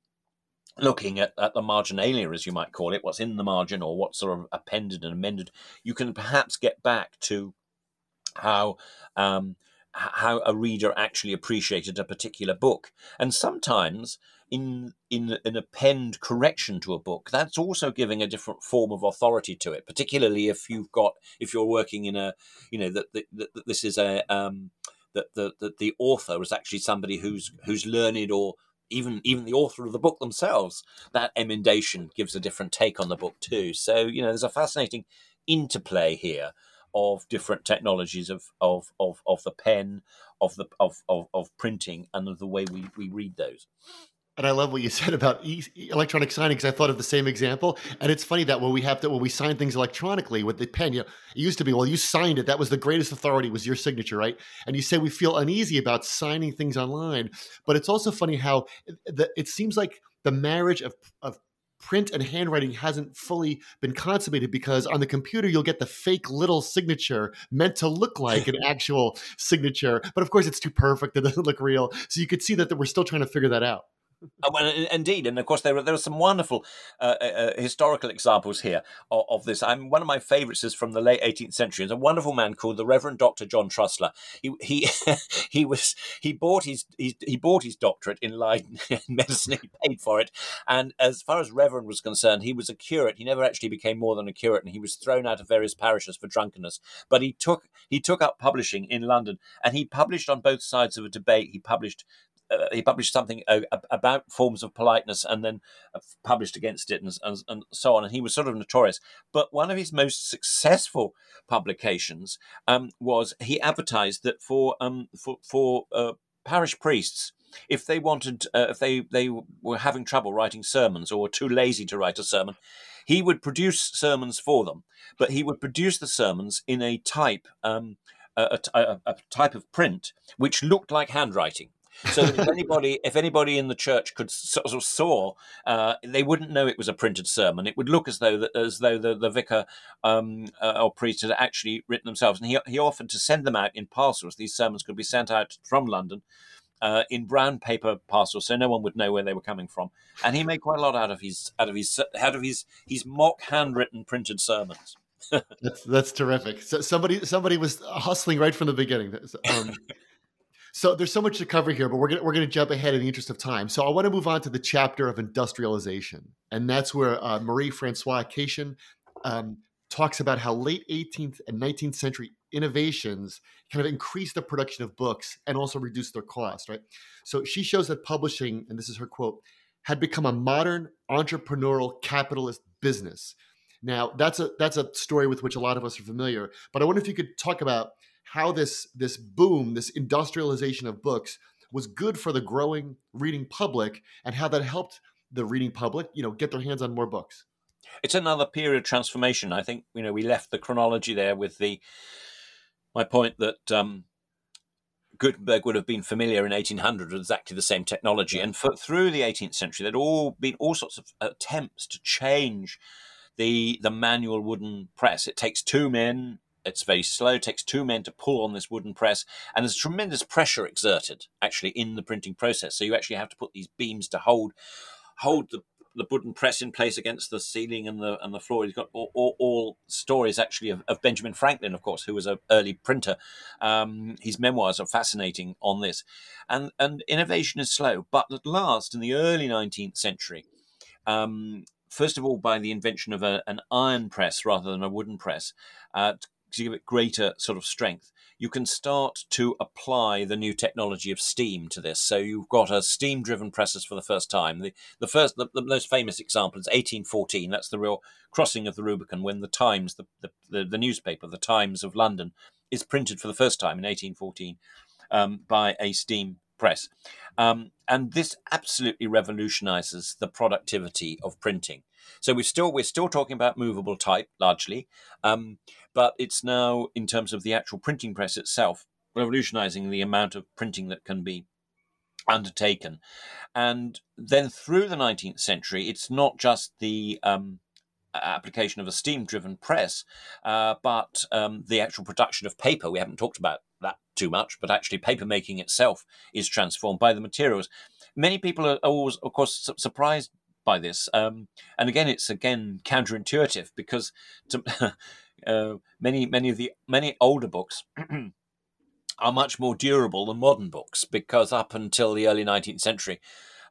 looking at, at the marginalia, as you might call it, what's in the margin or what's sort of appended and amended, you can perhaps get back to how um, how a reader actually appreciated a particular book. And sometimes in in an append correction to a book, that's also giving a different form of authority to it. Particularly if you've got if you're working in a you know that, this is a um, that the, that the author is actually somebody who's who's learned or even even the author of the book themselves, that emendation gives a different take on the book too. So you know, there's a fascinating interplay here of different technologies of of of, of the pen, of the of, of, of printing, and of the way we, we read those. And I love what you said about e- electronic signing because I thought of the same example. And it's funny that when we have to when we sign things electronically with the pen, you know, it used to be well, you signed it. That was the greatest authority was your signature, right? And you say we feel uneasy about signing things online, but it's also funny how eh, the, it seems like the marriage of of print and handwriting hasn't fully been consummated because on the computer you'll get the fake little signature meant to look like an actual signature but of course it's too perfect it doesn't look real so you could see that we're still trying to figure that out well, indeed, and of course there are there are some wonderful uh, uh, uh, historical examples here of, of, this. I'm one of my favourites is from the late 18th century. There's a wonderful man called the Reverend Doctor John Trusler. He he he was he bought his, he, he bought his doctorate in Leiden medicine. He paid for it, and as far as Reverend was concerned, he was a curate. He never actually became more than a curate, and he was thrown out of various parishes for drunkenness. But he took he took up publishing in London, and he published on both sides of a debate. He published uh, he published something uh, about forms of politeness and then uh, published against it and, and, and, so on. And he was sort of notorious. But one of his most successful publications um, was he advertised that for um, for, for uh, parish priests, if they wanted, uh, if they, they were having trouble writing sermons or were too lazy to write a sermon, he would produce sermons for them. But he would produce the sermons in a type. Um, a, a, a, type of print which looked like handwriting. So if anybody, if anybody in the church could sort of saw, uh, they wouldn't know it was a printed sermon. It would look as though that, as though the, the vicar um, uh, or priest had actually written themselves. And he he offered to send them out in parcels. These sermons could be sent out from London. Uh, in brown paper parcels, so no one would know where they were coming from, and he made quite a lot out of his out of his out of his his mock handwritten printed sermons. that's that's terrific. So somebody somebody was hustling right from the beginning. Um, so there's so much to cover here, but we're gonna we're gonna jump ahead in the interest of time. So I want to move on to the chapter of industrialization, and that's where uh, Marie Françoise Cachin um, talks about how late 18th and 19th century innovations kind of increased the production of books and also reduced their cost. Right. So she shows that publishing, and this is her quote, had become a modern entrepreneurial capitalist business. Now that's a that's a story with which a lot of us are familiar. But I wonder if you could talk about how this this boom, this industrialization of books was good for the growing reading public and how that helped the reading public, you know, get their hands on more books. It's another period of transformation. I think, you know, we left the chronology there with the my point that um, Gutenberg would have been familiar in 1800 with exactly the same technology. And for, through the 18th century, there'd all been all sorts of attempts to change the the manual wooden press. It takes two men it's very slow. It takes two men to pull on this wooden press, and there's tremendous pressure exerted actually in the printing process. So you actually have to put these beams to hold hold the the wooden press in place against the ceiling and the and the floor. He's got all, all, all stories actually of, of, Benjamin Franklin, of course, who was an early printer. Um, his memoirs are fascinating on this, and and innovation is slow, but at last, in the early nineteenth century. Um, first of all, by the invention of a, an iron press rather than a wooden press, uh, give it greater sort of strength, you can start to apply the new technology of steam to this. So you've got a steam-driven presses for the first time. The, the first, the, the, most famous example is 1814. That's the real crossing of the Rubicon when the Times, the, the, the, the newspaper, the Times of London, is printed for the first time in 1814 um, by a steam press. Um, and this absolutely revolutionizes the productivity of printing. So we're still we're still talking about movable type largely, um, but it's now in terms of the actual printing press itself, revolutionizing the amount of printing that can be undertaken. And then through the 19th century, it's not just the um, application of a steam driven press, uh, but um, the actual production of paper. We haven't talked about too much, but actually, paper making itself is transformed by the materials. Many people are always, of course, su- surprised by this. Um, and again, it's again counterintuitive because to, uh, many, many of the many older books are much more durable than modern books because up until the early 19th century,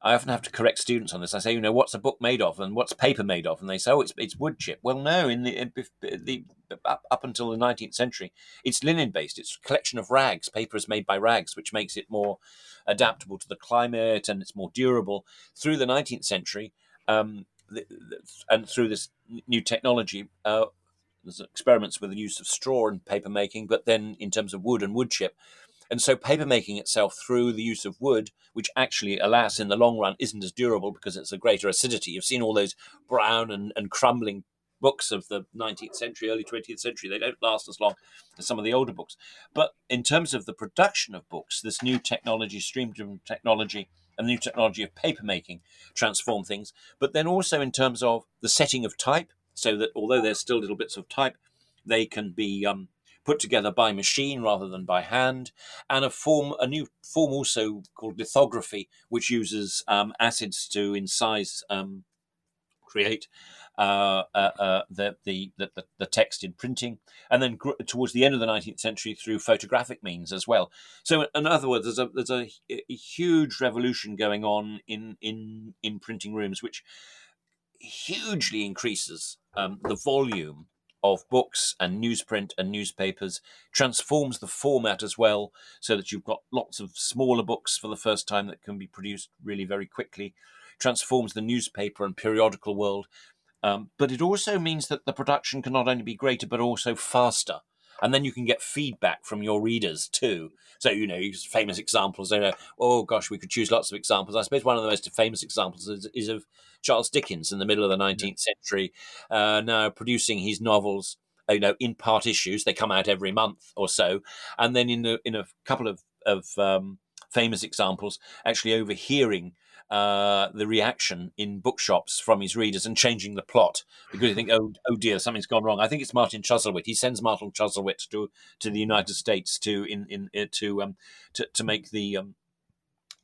I often have to correct students on this. I say, you know, what's a book made of and what's paper made of? And they say, oh, it's, it's wood chip. Well, no, in the, in the up, up until the 19th century, it's linen based. It's a collection of rags. Paper is made by rags, which makes it more adaptable to the climate and it's more durable. Through the 19th century, um, the, the, and through this new technology, uh, there's experiments with the use of straw in paper making, but then in terms of wood and wood chip. And so papermaking itself through the use of wood, which actually, alas, in the long run isn't as durable because it's a greater acidity. You've seen all those brown and, and crumbling books of the 19th century, early 20th century. They don't last as long as some of the older books. But in terms of the production of books, this new technology, stream driven technology, and the new technology of papermaking transform things. But then also in terms of the setting of type, so that although there's still little bits of type, they can be um, put together by machine rather than by hand, and a form, a new form also called lithography, which uses um, acids to incise, um, create uh, uh, uh, the, the, the, the text in printing, and then gr- towards the end of the 19th century through photographic means as well. So, in other words, there's a there's a, a huge revolution going on in in in printing rooms, which hugely increases um, the volume of books and newsprint and newspapers, transforms the format as well, so that you've got lots of smaller books for the first time that can be produced really very quickly, transforms the newspaper and periodical world. Um, but it also means that the production can not only be greater but also faster and then you can get feedback from your readers too. So you know, famous examples. You know, oh gosh, we could choose lots of examples. I suppose one of the most famous examples is, is of Charles Dickens in the middle of the nineteenth century, uh, now producing his novels. Uh, you know, in part issues, they come out every month or so, and then in a, in a couple of of um, famous examples, actually overhearing uh, the reaction in bookshops from his readers and changing the plot because you think, oh, oh dear, something's gone wrong. I think it's Martin Chuzzlewit. He sends Martin Chuzzlewit to to the United States to in in uh, to um to, to make the um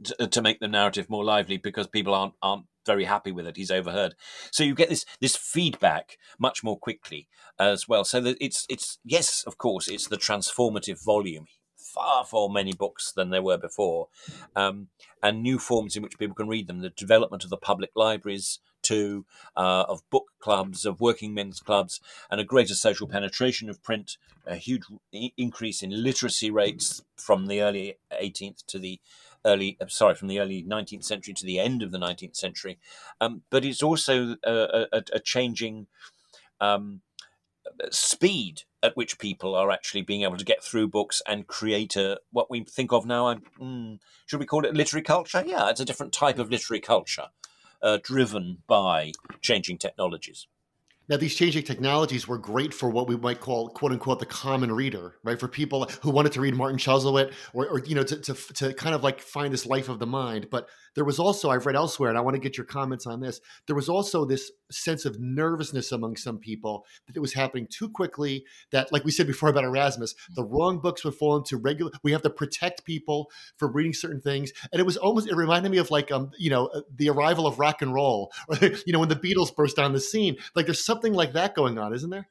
to, to make the narrative more lively because people aren't aren't very happy with it. He's overheard, so you get this this feedback much more quickly as well. So that it's it's yes, of course, it's the transformative volume far, far many books than there were before, um, and new forms in which people can read them. The development of the public libraries, too, uh, of book clubs, of working men's clubs, and a greater social penetration of print, a huge increase in literacy rates from the early 18th to the early, uh, sorry, from the early 19th century to the end of the 19th century. Um, but it's also a, a, a changing um, speed at which people are actually being able to get through books and create a what we think of now. Mm, should we call it literary culture? Yeah, it's a different type of literary culture, uh, driven by changing technologies. Now, these changing technologies were great for what we might call, quote unquote, the common reader, right? For people who wanted to read Martin Chuzzlewit or, or you know, to, to, to kind of like find this life of the mind. But there was also, I've read elsewhere, and I want to get your comments on this. There was also this sense of nervousness among some people that it was happening too quickly. That, like we said before about Erasmus, the wrong books would fall into regular. We have to protect people from reading certain things, and it was almost. It reminded me of like, um, you know, uh, the arrival of rock and roll, or you know, when the Beatles burst on the scene. Like, there's something like that going on, isn't there?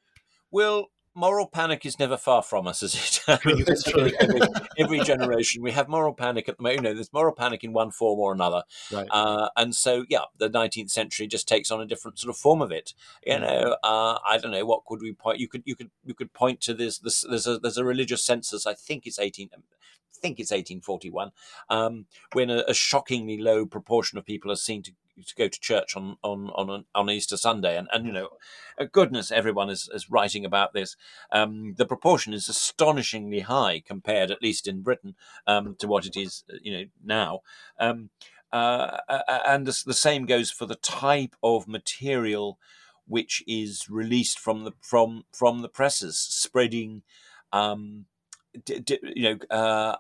Well, moral panic is never far from us, is it? every, every, generation we have moral panic at the moment. You know, there's moral panic in one form or another, right. uh, and so yeah, the 19th century just takes on a different sort of form of it. You mm. know, uh, I don't know what could we point. You could you could you could point to this. this there's a there's a religious census. I think it's 18. I think it's 1841, um, when a, a shockingly low proportion of people are seen to to go to church on on on, on Easter Sunday, and and you know, uh, goodness, everyone is, is writing about this. Um, the proportion is astonishingly high compared, at least in Britain, um, to what it is uh, you know now. Um, uh, and the, the same goes for the type of material which is released from the from from the presses, spreading, um, d- d- you know, uh,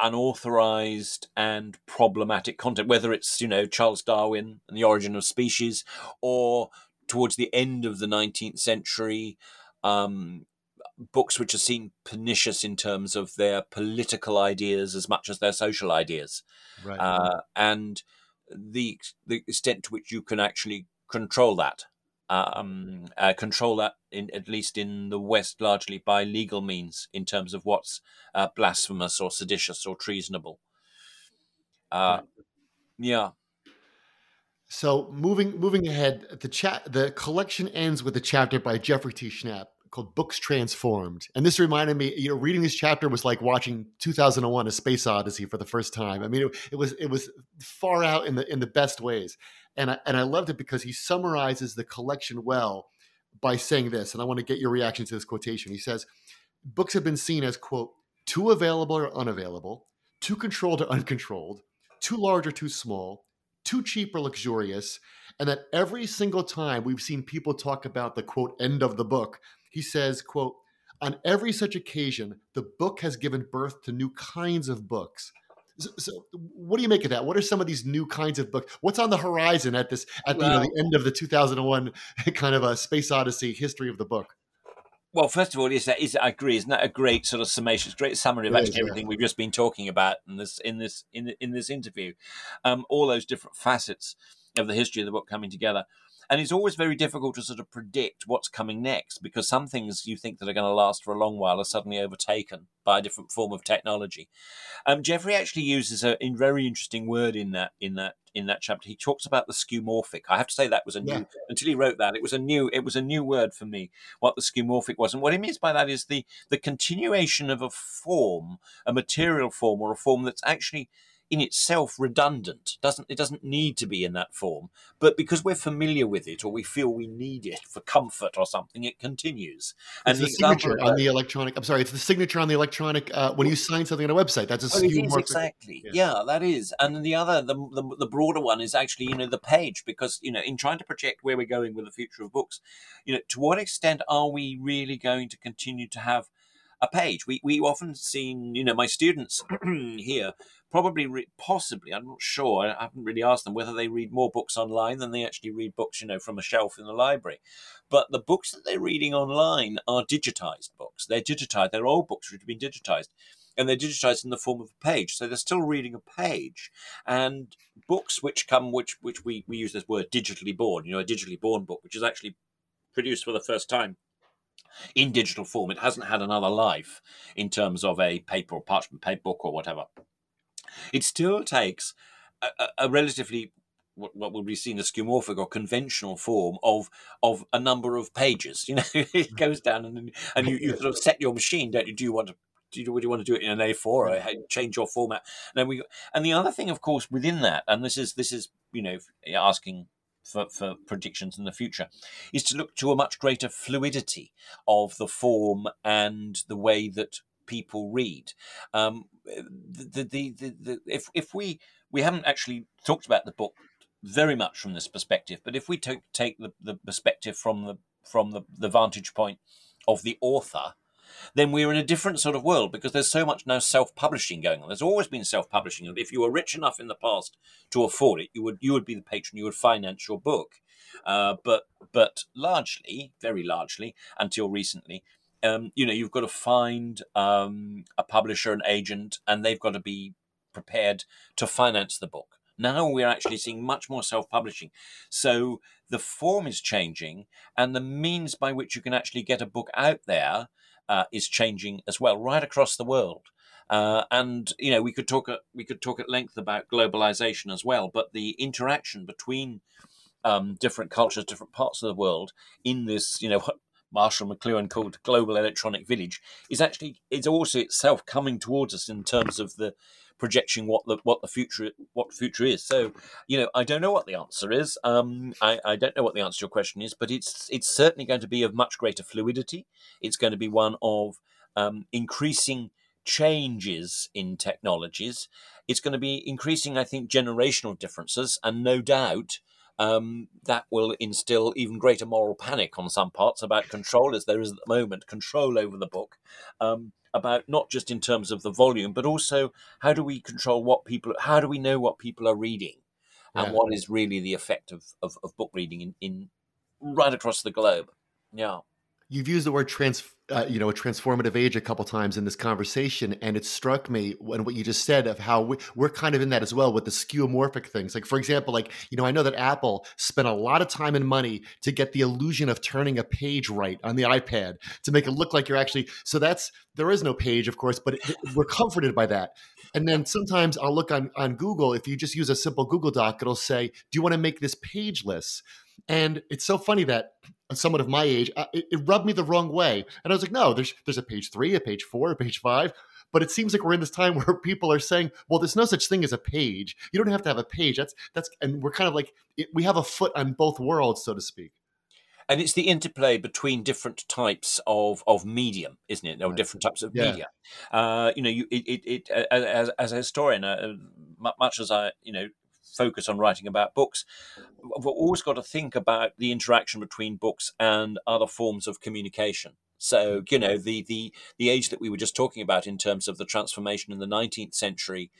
unauthorized and problematic content, whether it's you know Charles Darwin and the Origin of Species, or towards the end of the nineteenth century, um, books which are seen pernicious in terms of their political ideas as much as their social ideas, right. uh, and the the extent to which you can actually control that um, uh, control that in at least in the West largely by legal means in terms of what's uh, blasphemous or seditious or treasonable. Uh, yeah. So moving moving ahead, the chat the collection ends with a chapter by Jeffrey T. Schnapp called Books Transformed. And this reminded me, you know, reading this chapter was like watching 2001 A Space Odyssey for the first time. I mean, it, it was it was far out in the in the best ways and I, and I loved it because he summarizes the collection well by saying this, and I want to get your reaction to this quotation. He says, "Books have been seen as quote too available or unavailable, too controlled or uncontrolled, too large or too small, too cheap or luxurious, and that every single time we've seen people talk about the quote end of the book, he says quote." On every such occasion, the book has given birth to new kinds of books, so, so, what do you make of that? What are some of these new kinds of books? What's on the horizon at this at well, you know, the end of the 2001 kind of a space odyssey history of the book? Well, first of all, is that is I agree. Isn't that a great sort of summation? a Great summary of actually everything yeah. we've just been talking about in this in this in in this interview. Um, all those different facets of the history of the book coming together. And it's always very difficult to sort of predict what's coming next because some things you think that are going to last for a long while are suddenly overtaken by a different form of technology. Um, Jeffrey actually uses a, a very interesting word in that in that in that chapter. He talks about the skeuomorphic. I have to say that was a new yeah. until he wrote that. It was a new it was a new word for me. What the skeuomorphic was, and what he means by that is the the continuation of a form, a material form, or a form that's actually in itself redundant. Doesn't it doesn't need to be in that form, but because we're familiar with it or we feel we need it for comfort or something, it continues. And it's the, the signature on the electronic. I'm sorry, it's the signature on the electronic uh, when you sign something on a website. That's a oh, exactly. Yeah. yeah. that is. And the other, the, the the broader one is actually you know the page because you know in trying to project where we're going with the future of books, you know to what extent are we really going to continue to have a page. We we often seen, you know, my students here probably, re- possibly, I'm not sure. I haven't really asked them whether they read more books online than they actually read books, you know, from a shelf in the library. But the books that they're reading online are digitized books. They're digitized. They're old books which have been digitized and they're digitized in the form of a page. So they're still reading a page. And books which come, which which we, we use this word digitally born, you know, a digitally born book, which is actually produced for the first time in digital form. It hasn't had another life in terms of a paper or parchment paper book or whatever. It still takes a, a relatively what, what would be seen as skeuomorphic or conventional form of of a number of pages. You know, it goes down and and you, you sort of set your machine, don't you? Do you want to do you, would you want to do it in an A4 or change your format? And then we and the other thing, of course, within that, and this is this is you know asking for, for predictions in the future, is to look to a much greater fluidity of the form and the way that people read. Um, the, the, the, the, if, if we, we haven't actually talked about the book very much from this perspective, but if we take, take the, the perspective from the, from the, the vantage point of the author, then we're in a different sort of world because there's so much now self-publishing going on. There's always been self-publishing, and if you were rich enough in the past to afford it, you would you would be the patron, you would finance your book. Uh, but but largely, very largely, until recently, um, you know, you've got to find um, a publisher, an agent, and they've got to be prepared to finance the book. Now we're actually seeing much more self publishing. So the form is changing, and the means by which you can actually get a book out there uh, is changing as well, right across the world. Uh, and you know, we could talk at, we could talk at length about globalization as well, but the interaction between um, different cultures, different parts of the world in this, you know, Marshall McLuhan called Global Electronic Village, is actually it's also itself coming towards us in terms of the projection what the what the future what future is. So, you know, I don't know what the answer is. Um, I, I don't know what the answer to your question is, but it's it's certainly going to be of much greater fluidity. It's going to be one of um, increasing changes in technologies. It's going to be increasing, I think, generational differences, and no doubt um, that will instill even greater moral panic on some parts about control, as there is at the moment, control over the book, um, about not just in terms of the volume, but also how do we control what people, how do we know what people are reading, and yeah. what is really the effect of, of, of book reading in, in right across the globe. Yeah you've used the word trans uh, you know a transformative age a couple times in this conversation and it struck me when what you just said of how we, are kind of in that as well with the skeuomorphic things. Like for example like you know i know that apple spent a lot of time and money to get the illusion of turning a page right on the ipad to make it look like you're actually so that's there is no page of course but it, we're comforted by that. And then sometimes i'll look on on google if you just use a simple google doc it'll say do you want to make this pageless and it's so funny that someone of my age, uh, it, it, rubbed me the wrong way. And I was like, no, there's there's a page three, a page four, a page five. But it seems like we're in this time where people are saying, well, there's no such thing as a page. You don't have to have a page. That's that's, and we're kind of like it, we have a foot on both worlds, so to speak. And it's the interplay between different types of, of medium, isn't it? Or different types of yeah. media. Uh, you know, you it, it, it as, as a historian, uh, much as I you know focus on writing about books, we've always got to think about the interaction between books and other forms of communication. So you know the the the age that we were just talking about in terms of the transformation in the 19th century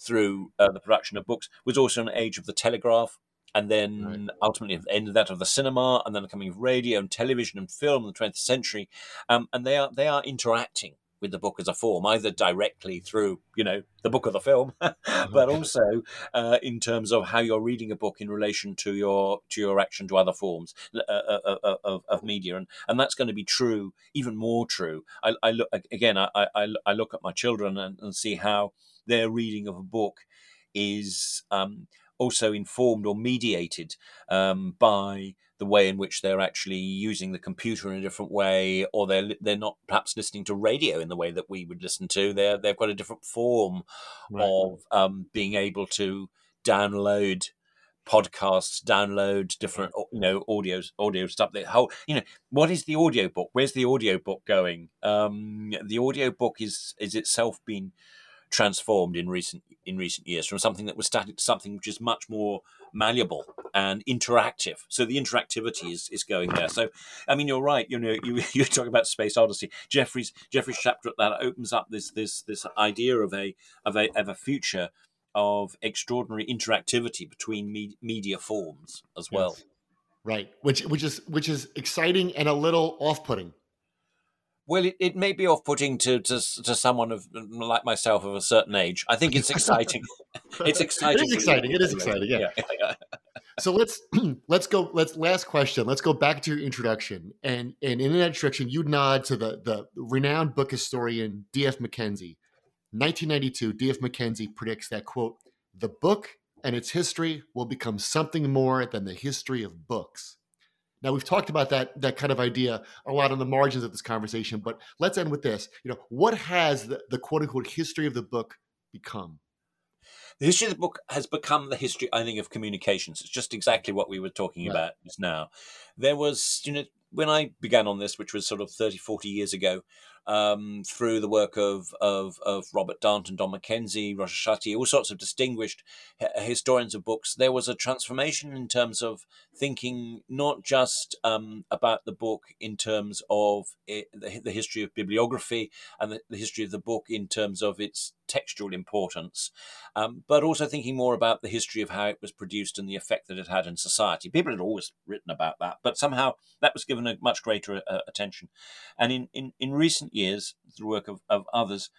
through uh, the production of books was also an age of the telegraph, and then right. ultimately at the end of that of the cinema, and then the coming of radio and television and film in the 20th century, um, and they are they are interacting with the book as a form, either directly through, you know, the book of the film, mm-hmm. but also uh, in terms of how you're reading a book in relation to your to your action to other forms uh, uh, uh, uh of, of media, and and that's going to be true, even more true. I, I look again, I, I, I look at my children and, and see how their reading of a book is um, also informed or mediated um, by the way in which they're actually using the computer in a different way, or they're they're not perhaps listening to radio in the way that we would listen to. They're they've got a different form right. of um, being able to download podcasts, download different you know audio audio stuff. The whole you know what is the audio book? Where's the audio book going? Um, the audio book is is itself been transformed in recent in recent years from something that was static to something which is much more malleable and interactive. So the interactivity is, is going there. So I mean, you're right. You know, you you talk about Space Odyssey. Jeffrey's Jeffrey's chapter that opens up this this this idea of a of a of a future of extraordinary interactivity between me- media forms as well. Yes. Right, which which is which is exciting and a little off putting well, it, it may be off-putting to, to to someone of like myself of a certain age. I think it's exciting. it's exciting. It is exciting. It is exciting. Yeah. yeah, yeah. so let's let's go. Let's last question. Let's go back to your introduction, and and in that introduction, you nod to the the renowned book historian D.F. McKenzie. 1992, D.F. McKenzie predicts that quote the book and its history will become something more than the history of books. Now we've talked about that that kind of idea a lot on the margins of this conversation, but let's end with this. You know, what has the, the quote unquote history of the book become? The history of the book has become the history, I think, of communications. It's just exactly what we were talking right. about just now. There was, you know, when I began on this, which was sort of 30, 40 years ago, um, through the work of, of, of Robert Darnton and Don McKenzie, Roger Chartier, all sorts of distinguished historians of books, there was a transformation in terms of thinking not just um, about the book in terms of it, the, the, history of bibliography and the, the, history of the book in terms of its textual importance, um, but also thinking more about the history of how it was produced and the effect that it had in society. People had always written about that, but somehow that was given a much greater uh, attention. And in, in, in recent years, through work of, of others,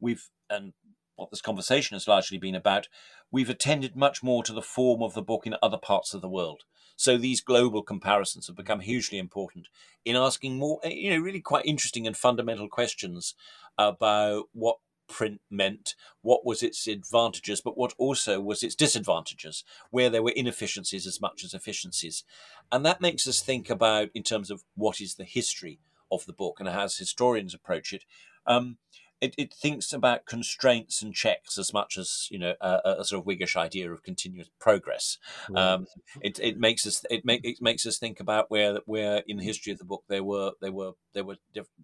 we've, and what this conversation has largely been about, we've attended much more to the form of the book in other parts of the world. So these global comparisons have become hugely important in asking more, you know, really quite interesting and fundamental questions about what print meant, what was its advantages, but what also was its disadvantages, where there were inefficiencies as much as efficiencies. And that makes us think about, in terms of what is the history of the book and how historians approach it. Um, it, it, thinks about constraints and checks as much as you know a, a sort of Whiggish idea of continuous progress. Um, it, it makes us it, make, it makes us think about where where in the history of the book there were there were there were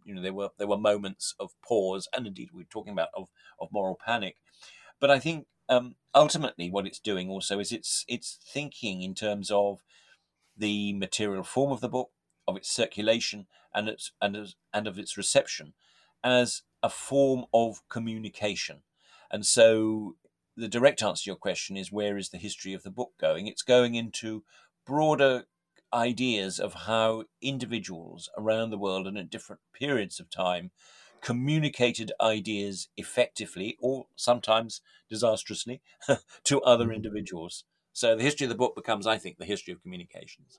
you know there were there were moments of pause and indeed we're talking about of of moral panic. But I think um, ultimately what it's doing also is it's it's thinking in terms of the material form of the book, of its circulation, and its and and of its reception as a form of communication. And so the direct answer to your question is where is the history of the book going? It's going into broader ideas of how individuals around the world and at different periods of time communicated ideas effectively or sometimes disastrously to other mm-hmm. individuals. So the history of the book becomes, I think, the history of communications.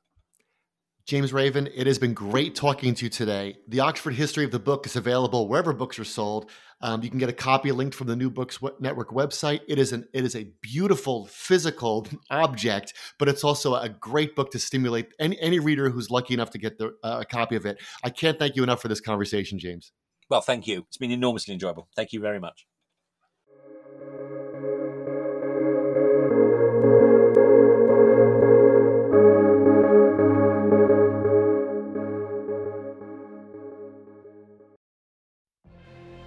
James Raven, it has been great talking to you today. The Oxford History of the Book is available wherever books are sold. Um, you can get a copy linked from the New Books Network website. It is an it is a beautiful physical object, but it's also a great book to stimulate any any reader who's lucky enough to get the, uh, a copy of it. I can't thank you enough for this conversation, James. Well, thank you. It's been enormously enjoyable. Thank you very much.